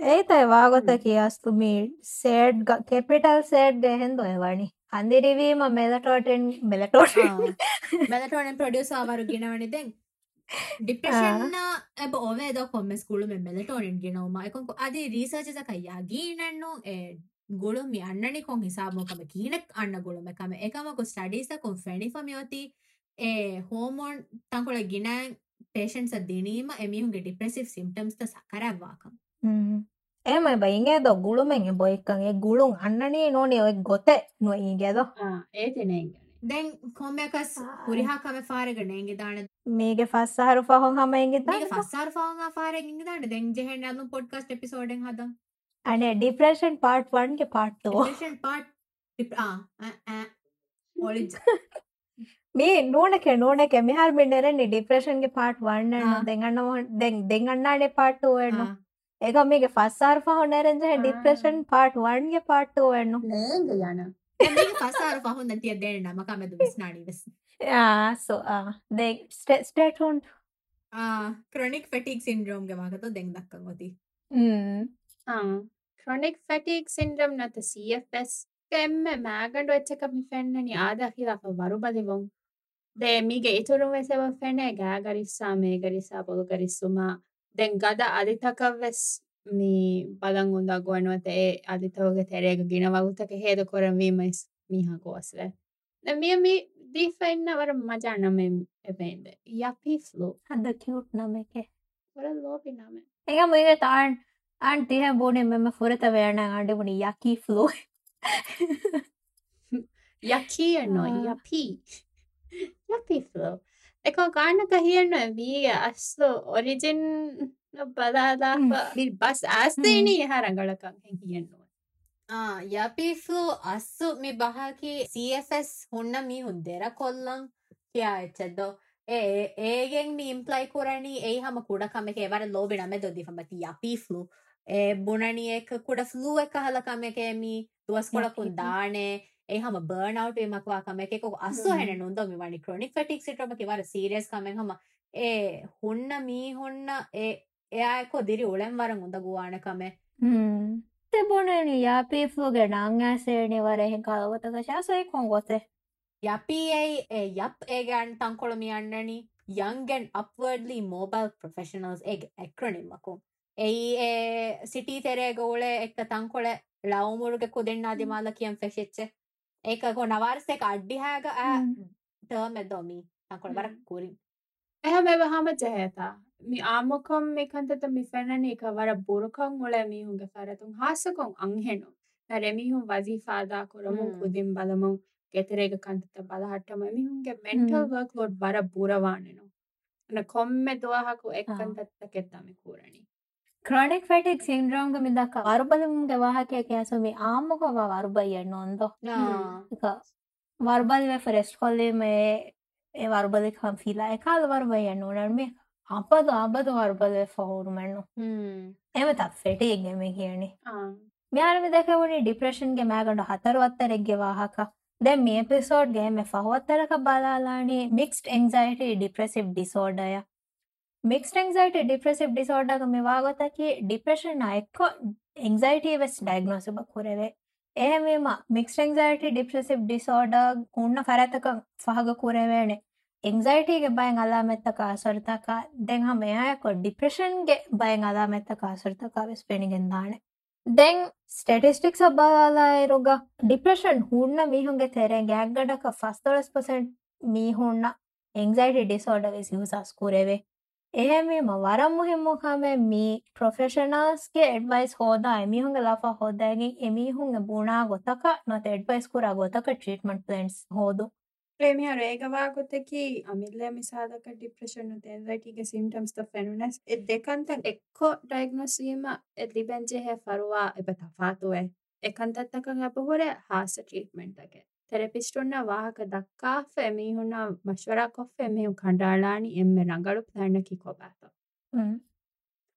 ඒත එවාගොත කියස්තුමි සේඩ් කෙපිටල් සේඩ් එහෙන්ද එවනි අන්දිරිවීම මෙලටෝටෙන් මෙලටෝට මෙලටෝනෙන් ප්‍රඩියසාවරු ගෙනවනිදෙන් ඩිප්‍රශන්න ඇබ ඔවේද කොම ස්කුල මෙලටෝනෙන් ගෙනවමයකොක අද රීසර්චසකයා ගීනන්නෝ ගොළුම අන්නනි කොන් හිසාමෝකම කියීනක් අන්න ගොළුමකම එකමකු ස්ටඩිසකොන් ෆැනිිෆමියෝති ඒ හෝමෝන් තංකොල ගිනෑන් ಪೇಷಂಟ್ಸದ್ದೇನೇಮ ಎಮಿಹುಂಗೆ ಡಿಪ್ರೆಸಿವ್ ಸಿಂಪ್ಟಮ್ಸ್ದ ಸಕರವ್ವಾಕ ಏಮ ಬೈಂಗೇದ ಗುಳುಮೆಂಗೆ ಬೊಯ್ಕಂಗೆ ಗುಳು ಅಣ್ಣನೇ ನೋಡಿ ಅವಾಗ ಗೊತ್ತೆ ನೊಯ್ಯಿಂಗೇದ ಏತಿನೆಂಗೆ ದೆನ್ ಕೊಮ್ಯಾಕಸ್ ಹುರಿಹಾಕಮೆ ಫಾರೆಗೆ ನೇಂಗೆ ದಾಣ ಮೇಗೆ ಫಸ್ಸಾರು ಫಹೊಂ ಹಮ ಇಂಗೆ ದಾಣ ಮೇಗೆ ಫಸ್ಸಾರು ಫಹೊಂ ಆ ಫಾರೆಗೆ ಇಂಗೆ ದಾಣ ದೆನ್ ಜೆಹೆನ್ ನಾನು ಪಾಡ್ಕಾಸ್ಟ್ ಎಪಿಸೋಡ್ ಹೆಂಗ್ ಹದಂ ಅಣೆ ಡಿಪ್ರೆಷನ್ ಪಾರ್ಟ್ 1 ಗೆ ಪಾರ್ಟ್ 2 ಡಿಪ್ರೆಷನ್ ಪಾರ್ಟ್ ಆ ಆ ಒಳಿಜ್ මේ නෝනක නෝනක මෙහල් මින්නරනි ඩිප්‍රේෂන්ගේ පාට් වන්න දෙගන්න දෙන් දෙගන්නානේ පාට්ටෝ වෙන්න ඒක මේක ෆස්සාර් පහොනරෙන්ජ ඩිප්‍රේෂන් පාට් වන්ගේ පාට්ටෝ වෙන්න නේග යන පසාර පහුන් තිය දෙන නමකමද විස්නානි වෙස් සෝ දෙ ස්ටේටෝන් ක්‍රොනික් ෆටික් සින්ද්‍රෝම්ග මකත දෙක් දක්ක ගොති. ක්‍රොනික් ෆැටික් සින්ඩම් නත CFS එම්ම මෑගඩු එච්චකමි ෆැන්නනි ආදහිලක වරු බලිවොන් දේමිගේ ඉතුරු වෙසව ෆැනේ ගෑගරිස්සා මේ ගරිසා පොළු ගරිස්සුමා දෙන් ගද අධිතකවෙස් මී බලං උන්ද ගුවනුවත ඒ අධිතවග තෙරේග ගෙන වගුතක හේද කොරවීමයිස් මීහකෝස්ල මිය මී දීෆෙන්න්නවර මජානම එපෙන්ද යපි ෆ්ලෝ හද කිවට් නම එක වර ලෝපි නම එක මේක තාන් අන් තිහ බෝනේ මෙම ෆොරත වෑන අඩවුණ යකී ෆ්ලෝ යකී නො ಪಿಫ್ಲು ಯಾಕೋ ಕಾರಣಕ್ಕ ಹಿಯಣ್ಣ ಬೀಗ ಅಸ್ಸು ಒರಿಜಿನ್ ಪದಾದಾಪ ಬಸ್ ಆಸ್ತೇಣಿ ಹರಂಗಳಕ ಹಿಯಣ್ಣು ಆ ಯಪಿಫು ಅಸ್ಸು ಮಿ ಬಹಾಕಿ ಸಿ ಎಫ್ ಎಸ್ ಹುಣ್ಣ ಮಿ ಹುಂದೇರ ಕೊಲ್ಲಂ ಕ್ಯಾ ಹೆಚ್ಚದ್ದು ಏ ಏಗೆಂಗ್ ಮಿ ಇಂಪ್ಲಾಯ್ ಕುರಣಿ ಏ ಹಮ ಕೂಡ ಕಮೆಕೆ ವರ ಲೋಬಿಣ ಮೆ ದೊದ್ದಿ ಫಮತಿ ಯಪಿಫ್ಲು ಏ ಬುಣಣಿ ಏಕ ಕೂಡ ಫ್ಲೂ ಏಕ ಹಲ ಕಮೆಕೆ ಮಿ ದುವಸ್ ಕೊಳಕು ದಾಣೆ ಏ ಹಮ ಬರ್ನ್ ಔಟ್ ವೆ ಮಕ್ವಾ ಕಮೆಕೆ ಕೊ ಅಸ್ಸು ಹ್ಮ್. ಹೆನೆ ನುಂದೋ ಮಿ ವಾಣಿ ಕ್ರೋನಿಕ್ ಫೆಟಿಕ್ ಸಿಟ್ರಮ ಕೆ ವರ ಸೀರಿಯಸ್ ಕಮೆ ಹಮ ಏ ಹುಣ್ಣ ಮೀ ಹುಣ್ಣ ಏ ಏ ಆಯ್ಕೋ ದಿರಿ ಉಳೆಂ ವರಂ ಉಂದ ಗುವಾಣ ಕಮೆ තිබුණනි යාපී ෆ්ලෝගේ නංආසේනි වරහෙ කලවතක ශාසය කොන්ගොතේ යපයි යප් ඒගන් තංකොළමි අන්නනි යංගෙන් අපවර්ඩලි මෝබල් ප්‍රෆෙෂනල්ස් එක් එක්‍රනිම්මකු එයි සිටී තෙරේ ගෝල එක්ක තංකොළ ලවමුරුග කුදෙන් අධිමාල කියම් ෆෙෂෙච්ච ඒකකො නවාර්සෙක අඩ්ඩිහෑග ටර්මෙදොමි තංකොළ බර කුරින්. එහ මෙව හම ජයතා. මි ආමකොම් මිකන්තත මිෆැනන එක වර බොරුකං ඔල මිහුන්ගේ ෆරතුන් හාසකොන් අංහෙනු. නැරෙමිහුන් වසීෆාදා කොරමුන්. කුදින් බලමුන් ගෙතරේග කන්තත බලහට්ටම මිහුන්ගේ මෙන්ටල්. වර්ක් ලෝඩ් බර බුරවානෙනු. න කොම්මෙ දුවහකු. එක්කන්තත්ත කෙත්තමි ಕೂරණි ಕ್ರಾನಿಕ್ ಫ್ಯಾಟಿಕ್ ಸಿಂಡ್ರೋಮ್ ಮಿದಕ ವರುಬಲಿಂಗೆ ವಾಹಕೆ ಕ್ಯಾಸಮಿ ಆಮುಗ ವರುಬಯ್ಯಣ್ಣು ಒಂದೋ ಇಕ ವರುಬಲಿ ಫರೆಸ್ಟ್ ಕೊಲ್ಲಿ ಮೇ ಎ ವರುಬಲಿ ಕಂ ಫೀಲ ಎಕಾಲ ವರುಬಯ್ಯಣ್ಣು ನಡ್ಮೆ ಅಬ್ಬದು ಅಬ್ಬದು ವರುಬಲಿ ಫೋರು ಮಣ್ಣು එම ත ෆෙටේගෙම කියනෙ ಮ್ಯಾರಮಿ ದೆಕವನಿ ಡಿಪ್ರೆಷನ್ಗೆ ಮ್ಯಾಗಂಡು ಹತರು ಹತ್ತರೆಗ್ಗೆ ವಾಹಕ දැන් මේ එපිසෝඩ් ගේම ෆහුවත්තරක බලාලානේ මික්ස්ඩ් එන්සයිටි ඩිප්‍රෙසිව් ඩිසෝඩය මික්ස් එන්සයිට ඩිප්‍රෙසිව් ඩිසෝඩග මෙවාගොතකි ಡಿಪ್ರೆಷನ್ ಎಕ್ಕೊ ಎಂಗ್ಸೈಟಿ ವೆಸ್ ಡಯಾಗ್ನೋಸಿಬ ಕುರೆವೆ එහෙමම මික්ස් එන්සයිටි ඩිප්‍රෙසිව් ඩිසෝඩ උන්න ෆරතක ಫಹಗ ಕುರೆವೇಣೆ ಎಂಗ್ಸೈಟಿಗೆ ಬಯಂ ಅಲಾಮೆತ್ತಕ ಆಸರ್ತಕ ದೆನ್ ಹಮ ಯಾಯಕೊ ಡಿಪ್ರೆಷನ್ಗೆ ಬಯಂ ಅಲಾಮೆತ್ತಕ ಆಸರ್ತಕ ವೆಸ್ ಪೆಣಿಗೆಂದಾಣೆ ದೆನ್ ಸ್ಟೆಟಿಸ್ಟಿಕ್ಸ್ ಅಬ್ಬಾಲಾಯಿರುಗ ಡಿಪ್ರೆಷನ್ ಹುಣ್ಣ ಮೀಹುಂಗೆ ತೆರೆ ಗ್ಯಾಗ್ಗಡಕ ಫಸ್ತೊಳಸ್ ಪರ್ಸೆಂಟ್ ಮೀಹುಣ್ಣ ಎಂಗ್ಸೈಟಿ ಡಿಸಾರ್ಡರ್ ವೆಸ್ ಯೂಸಸ್ ಕುರೆವೆ එහෙමම වරම් මුහෙම්මෝකාම මී ප්‍රොෆෙෂනල්ස්ගේ එඩ්වයිස් හෝදා එමිහුන්ගේ ලාෆා හෝදාගෙන් එමිහුන්ගේ බුණා ගොතක නොත එඩ්වයිස් කුරා ගොතක ಟ್ರೀಟ್ಮೆಂಟ್ ಪ್ಲಾನ್ಸ್ ಹೋದು ಪ್ರೇಮಿಯರು ಏಗವಾಗುತ್ತಕಿ ಅಮಿಲ್ಲೆ ಮಿಸಾದಕ ಡಿಪ್ರೆಷನ್ ಎನ್ಸೈಟಿಗೆ ಸಿಂಪ್ಟಮ್ಸ್ ತ ಫೆನುನೆಸ್ ಎ ದೆಕಂತ ಎಕ್ಕೊ ಡಯಾಗ್ನೋಸ್ ವೀಮ ಎ ಲಿಬೆಂಜೆ ಹೆ ಫರುವಾ ಎಬ ತಫಾತುವೆ ಎಕಂತತ್ತಕ ಅಬಹುರೆ ಹಾಸ ಟ್ರೀಟ್ಮೆಂಟ್ ಅಗೆ ತೆರಪಿಸ್ಟುನ್ನ ವಾಹಕ ದಕ್ಕಾಫೆ ಮೀಹುನ್ನ ಮಶ್ವರಾ ಕೊಫ್ಫೆ ಮೀಹು ಕಂಡಾಳಾಣಿ ಎಮ್ಮೆ ರಂಗಳು ಪ್ಲಾನ್ನಕಿ ಕೊಬಾತ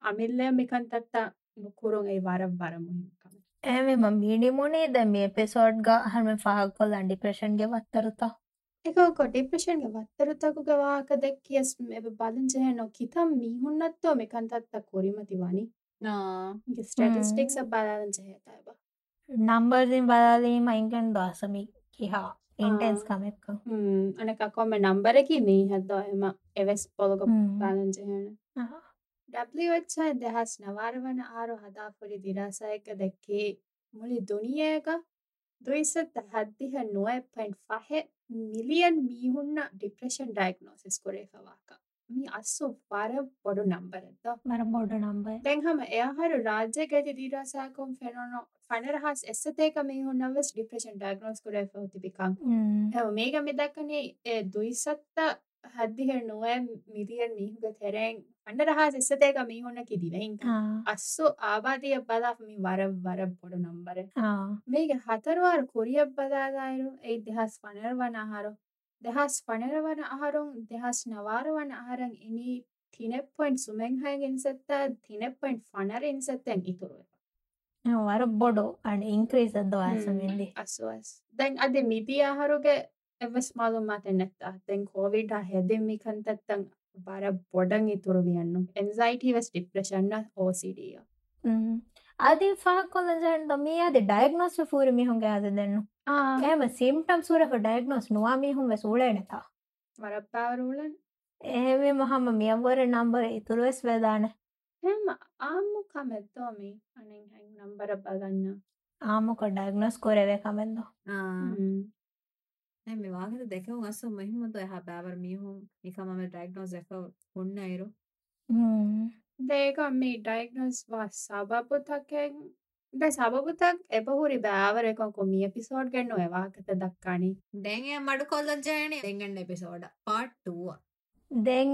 ಅಮಿಲ್ಲೆ ಮಿಕಂತತ್ತ ಮುಕುರುಂ ಐ ವಾರಂ ವಾರಂ ಮುಹಿಂ ಕಮ ಏಮೆ ಮ ಮಿನಿಮುನಿ ದ ಮಿ ಎಪಿಸೋಡ್ ಗ ಹನ್ಮೆ ಫಾಹ ಕೊಲ್ಲ ಡಿಪ್ರೆಷನ್ ಗೆ ವತ್ತರುತ एको को डिप्रेशन के वत्तर तक के वाह का देख के इस में बालन जे है नो कितम मीहुन्नत तो में कंता तक कोरी मत दिवानी ना ये स्टैटिस्टिक्स अब बालन जे है ताबा नंबर दिन बालन मैं कन दासमी ಹಾ ಇಂಟೆನ್ಸ್ ಕಮೆಕ್ಕ ಹ್ಮ್ ಅನಕ ಕೊಮ್ಮೆ ನಂಬರ್ ಕಿ ಮೀ ಹದ್ದ ಎಮ ಎವೆಸ್ ಪೊಲಗ ಬ್ಯಾಲೆನ್ಸ್ ಹೇಣ ಡಬ್ಲ್ಯೂ ಎಚ್ ಐ ದೆಹಸ್ ನವಾರವನ ಆರು ಹದಾ ಫುರಿ ದಿರಾಸಾಯಕ ದಕ್ಕೆ ಮುಳಿ ದುನಿಯಾಗ ದುಯಿಸತ್ ಹದ್ದಿಹ ನುವೆ ಪೈಂಟ್ ಫಹೆ ಮಿಲಿಯನ್ ಮೀಹುನ್ನ ಡಿಪ್ರೆಷನ್ ಡಯಾಗ್ನೋಸಿಸ್ ಕೊರೇಫವಾಕ ಮೀ ಅಸ್ಸು ವರ ಬೊಡು ನಂಬರ್ ಅದ್ದ ವರ ಬೊಡು ನಂಬರ್ ತೆಂಗ್ ಹಮ ಯಾರು ರಾಜ್ಯ ಗತಿ ದಿರಾಸಾಯಕೊಂ ಫೆನೋನೋ ෆෙනොනො ෆනරහස් එස්සතේක මීහුන්නවස් ඩිප්‍රේෂන් ඩයග්නෝස් කරේ ෆෝතිබිකං හැව මේක මෙදක්කනේ දුයිසත්ත හද්දිහ නුවෑ මිදිියන් මීහුග තෙරෙන් අන්නරහස් එස්සතේක මීහුන්න කිදිවෙහින් අස්සු ආබාධය බලාමි වර වර පොඩු නම්බර. මේක හතරවාර කොරියක් බදාදායරු ඒ දෙහස් පනරවන අහරු දෙහස් පනරවන අහරුන් දෙහස් නවාරවන අහරන් ඉනි තිනෙපොයින්් සුමෙන්හයෙන් ඉන්සත්ත තිනෙපොයින්් ෆනර ඉන්සත්තැන් ඉතුරුව වර බොඩු අඩ ඉංක්‍රීස් දවාසමින්දි අස්වස් දැන් අද මිදි ආහරුගේ එවස් මාලුම් මත නැත්තා දැන් කෝවිඩ හෙදෙමි කන්තත්තන් බර බොඩන් ඉතුරු වියන්නු එන්සයිටි වෙස් ඩිප්‍රශන්න ඕසිඩිය අධි ෆහක් කොලජන්ට මේ අද ඩයගනොස් ෆූර මිහුන්ගේ අද දෙන්න ඒම සිම්ටම් සුරහ ඩයගනොස් නවා මිහුම් සූලනතා වරප්පාවරුලන් ඒවේ මහම මියවර නම්බර ඉතුරුවෙස් වෙදාන හෙම ආම්මු කමෙත්තෝමි අනෙන් හැන් නම්බර බලන්න ආමොක ඩයගනොස් කොරවේ කමෙන්ද මේ වාගත දෙකවුම් අස්සු මෙහිමතු එහා බෑවර මියහුම් නිකමම ඩයිගනෝස් එ උන්න අයිරු. දේක මේ ඩයිගනොස් වා සබපුතකෙන් ද සබපුතක් එපහුරි බෑවරකො කොමිය පිසෝඩ් ගන්න ඒවාකත දක්කානි. දැන්ය මඩු කොල්ලජයන දෙගන්න එපිසෝඩ පාට්ටුව දෙන්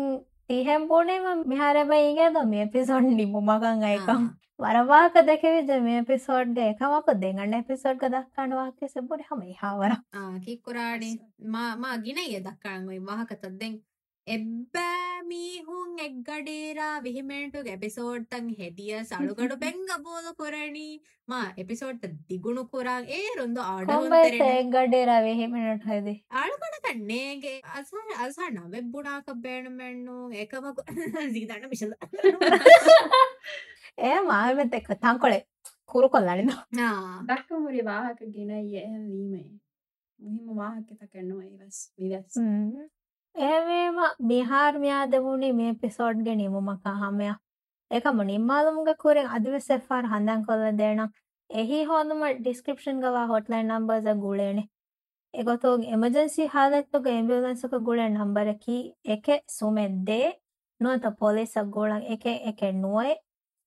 පෝනේම මෙහරබයිගේ ද මේ පිසොන්් නිමුමකං අයකම්. වරවාක දෙකවිද මේ පිසෝඩ්ඩ එකමක දෙගන්න එපිසෝඩ්ග දක්කනවාක සෙබොඩ හම හාවර කික්කුරාඩි මා ගින ඒ දක්කරන්ගයි මහකතත් දෙෙන් එබ්බෑ මීහුන් එක්ගඩේරා විහිමෙන්ටු එපිසෝඩ්තන් හෙදිය සළුගඩු පෙංග [laughs] බෝල කොරණී. මා එපිසෝඩ්ට දිගුණු කොරා. ඒ රුන්ද ආඩ ගඩේරා විහිමෙනට හද? ආඩුකට කන්නේගේ. අස අසා නවෙබ් බුණාක බේනුමෙන්නු ඒකමක [laughs] සීතන්න විශල ඒ [laughs] මාමත එක්ක තංකොලේ කුරු කොල්ලන්න දක්කමුරි වාහක ගෙන එහෙම වීමේ. මුහිම වාහකත කරනවා ඒවස් විදස් ඒවේම බිහාර්මයාදවුණේ මේ පිසෝඩ්ග නිමුමක හමය එකම නිම්මාලුම්ග කුරෙන් අධිවසෙෆාර් හඳන් කොල්ල දෙන එහි හෝදුම ඩිස්ක්‍රපෂන් ගවා හොටලයින් නම්බර්ස ගුලේනෙ එගොතෝග එමජන්සි ಹಾಲತ್ತುಗ ಎಂಬ್ಯುಲೆನ್ಸ್ಗ ಗುಳೆ ನಂಬರಕಿ ಎಕೆ ಸುಮೆದ್ದೆ ನುವತ ಪೊಲೀಸ್ ಗೋಳಂ ಎಕೆ ಎಕೆ ನುವೆ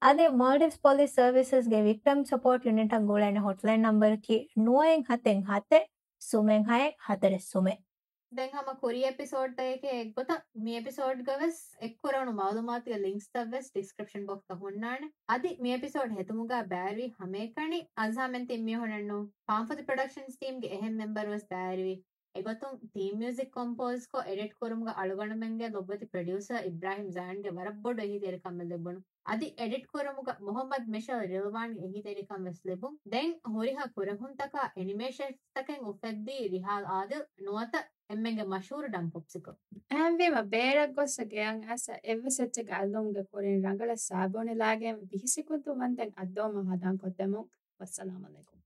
ಅದೇ ಮಾಲ್ಡೀವ್ಸ್ ಪೊಲೀಸ್ ಸರ್ವಿಸಸ್ಗೆ ವಿಕ್ಟಮ್ ಸಪೋರ್ಟ್ ಯೂನಿಟ್ ಗೋಳನೆ ಹಾಟ್ಲೈನ್ ನಂಬರ್ಕಿ ನುವೆನ್ ಹತೆನ್ ಹತೆ ಸುಮೆನ್ ಹಯೆ ಹತರೆ ಸುಮೆ දැන් හම කොරිය එපිසෝඩ් එක එක්ගොත මේ එපිසෝඩ් ගවස් එක්කොරනු මවදුමාතිය ලිින්ක්ස් තවස් ඩිස්ක්‍රපෂන් බොක්ත හොන්නාන. අධි මේ එපිසෝඩ් හෙතුමුගා බෑරවී හමේකනි. අසාමෙන් තිම්මිය හොනන්නු පාම්පති ප්‍රඩක්ෂන්ස් ටීම්ගේ එහෙම් මෙම්බර්වස් බෑරවී එකතුන් තීමියසික් කොම්පෝස්කෝ එඩට් කොරුම්ග අලුගනමෙන්ගේ ලොබති ප්‍රඩියස ඉබ්‍රහිම් සෑන්ගේ වරබ්බොඩ හි දෙරකම්ම දෙබුණු අධි එඩට් කොරමුග මොහොමද මෙශල් රිල්වාන් එහි දෙරිකම් වෙස් ලෙබුම් දැන් හොරිහා කොරහුන්තකා එනිමේෂස්තකෙන් උපෙද්දී රිහාල් ආද නුවත އެންމެންގެ މަޝުހުރު ޑަންކޮށްފިކަ އަހަންވީމަ ބޭރަށް ގޮސް ގެއަށް އަސަ އެއްވެ ސެއްއަކަ އައްލުމުގެ ކުރިން ރަނގަޅަށް ސާބޫނިލާގެން ބިހިސިކުއްދު ވަންދެން އައްދޯމަ ހަދާން ކޮށްދެމުން ވައްސަލާމަލައިކުމް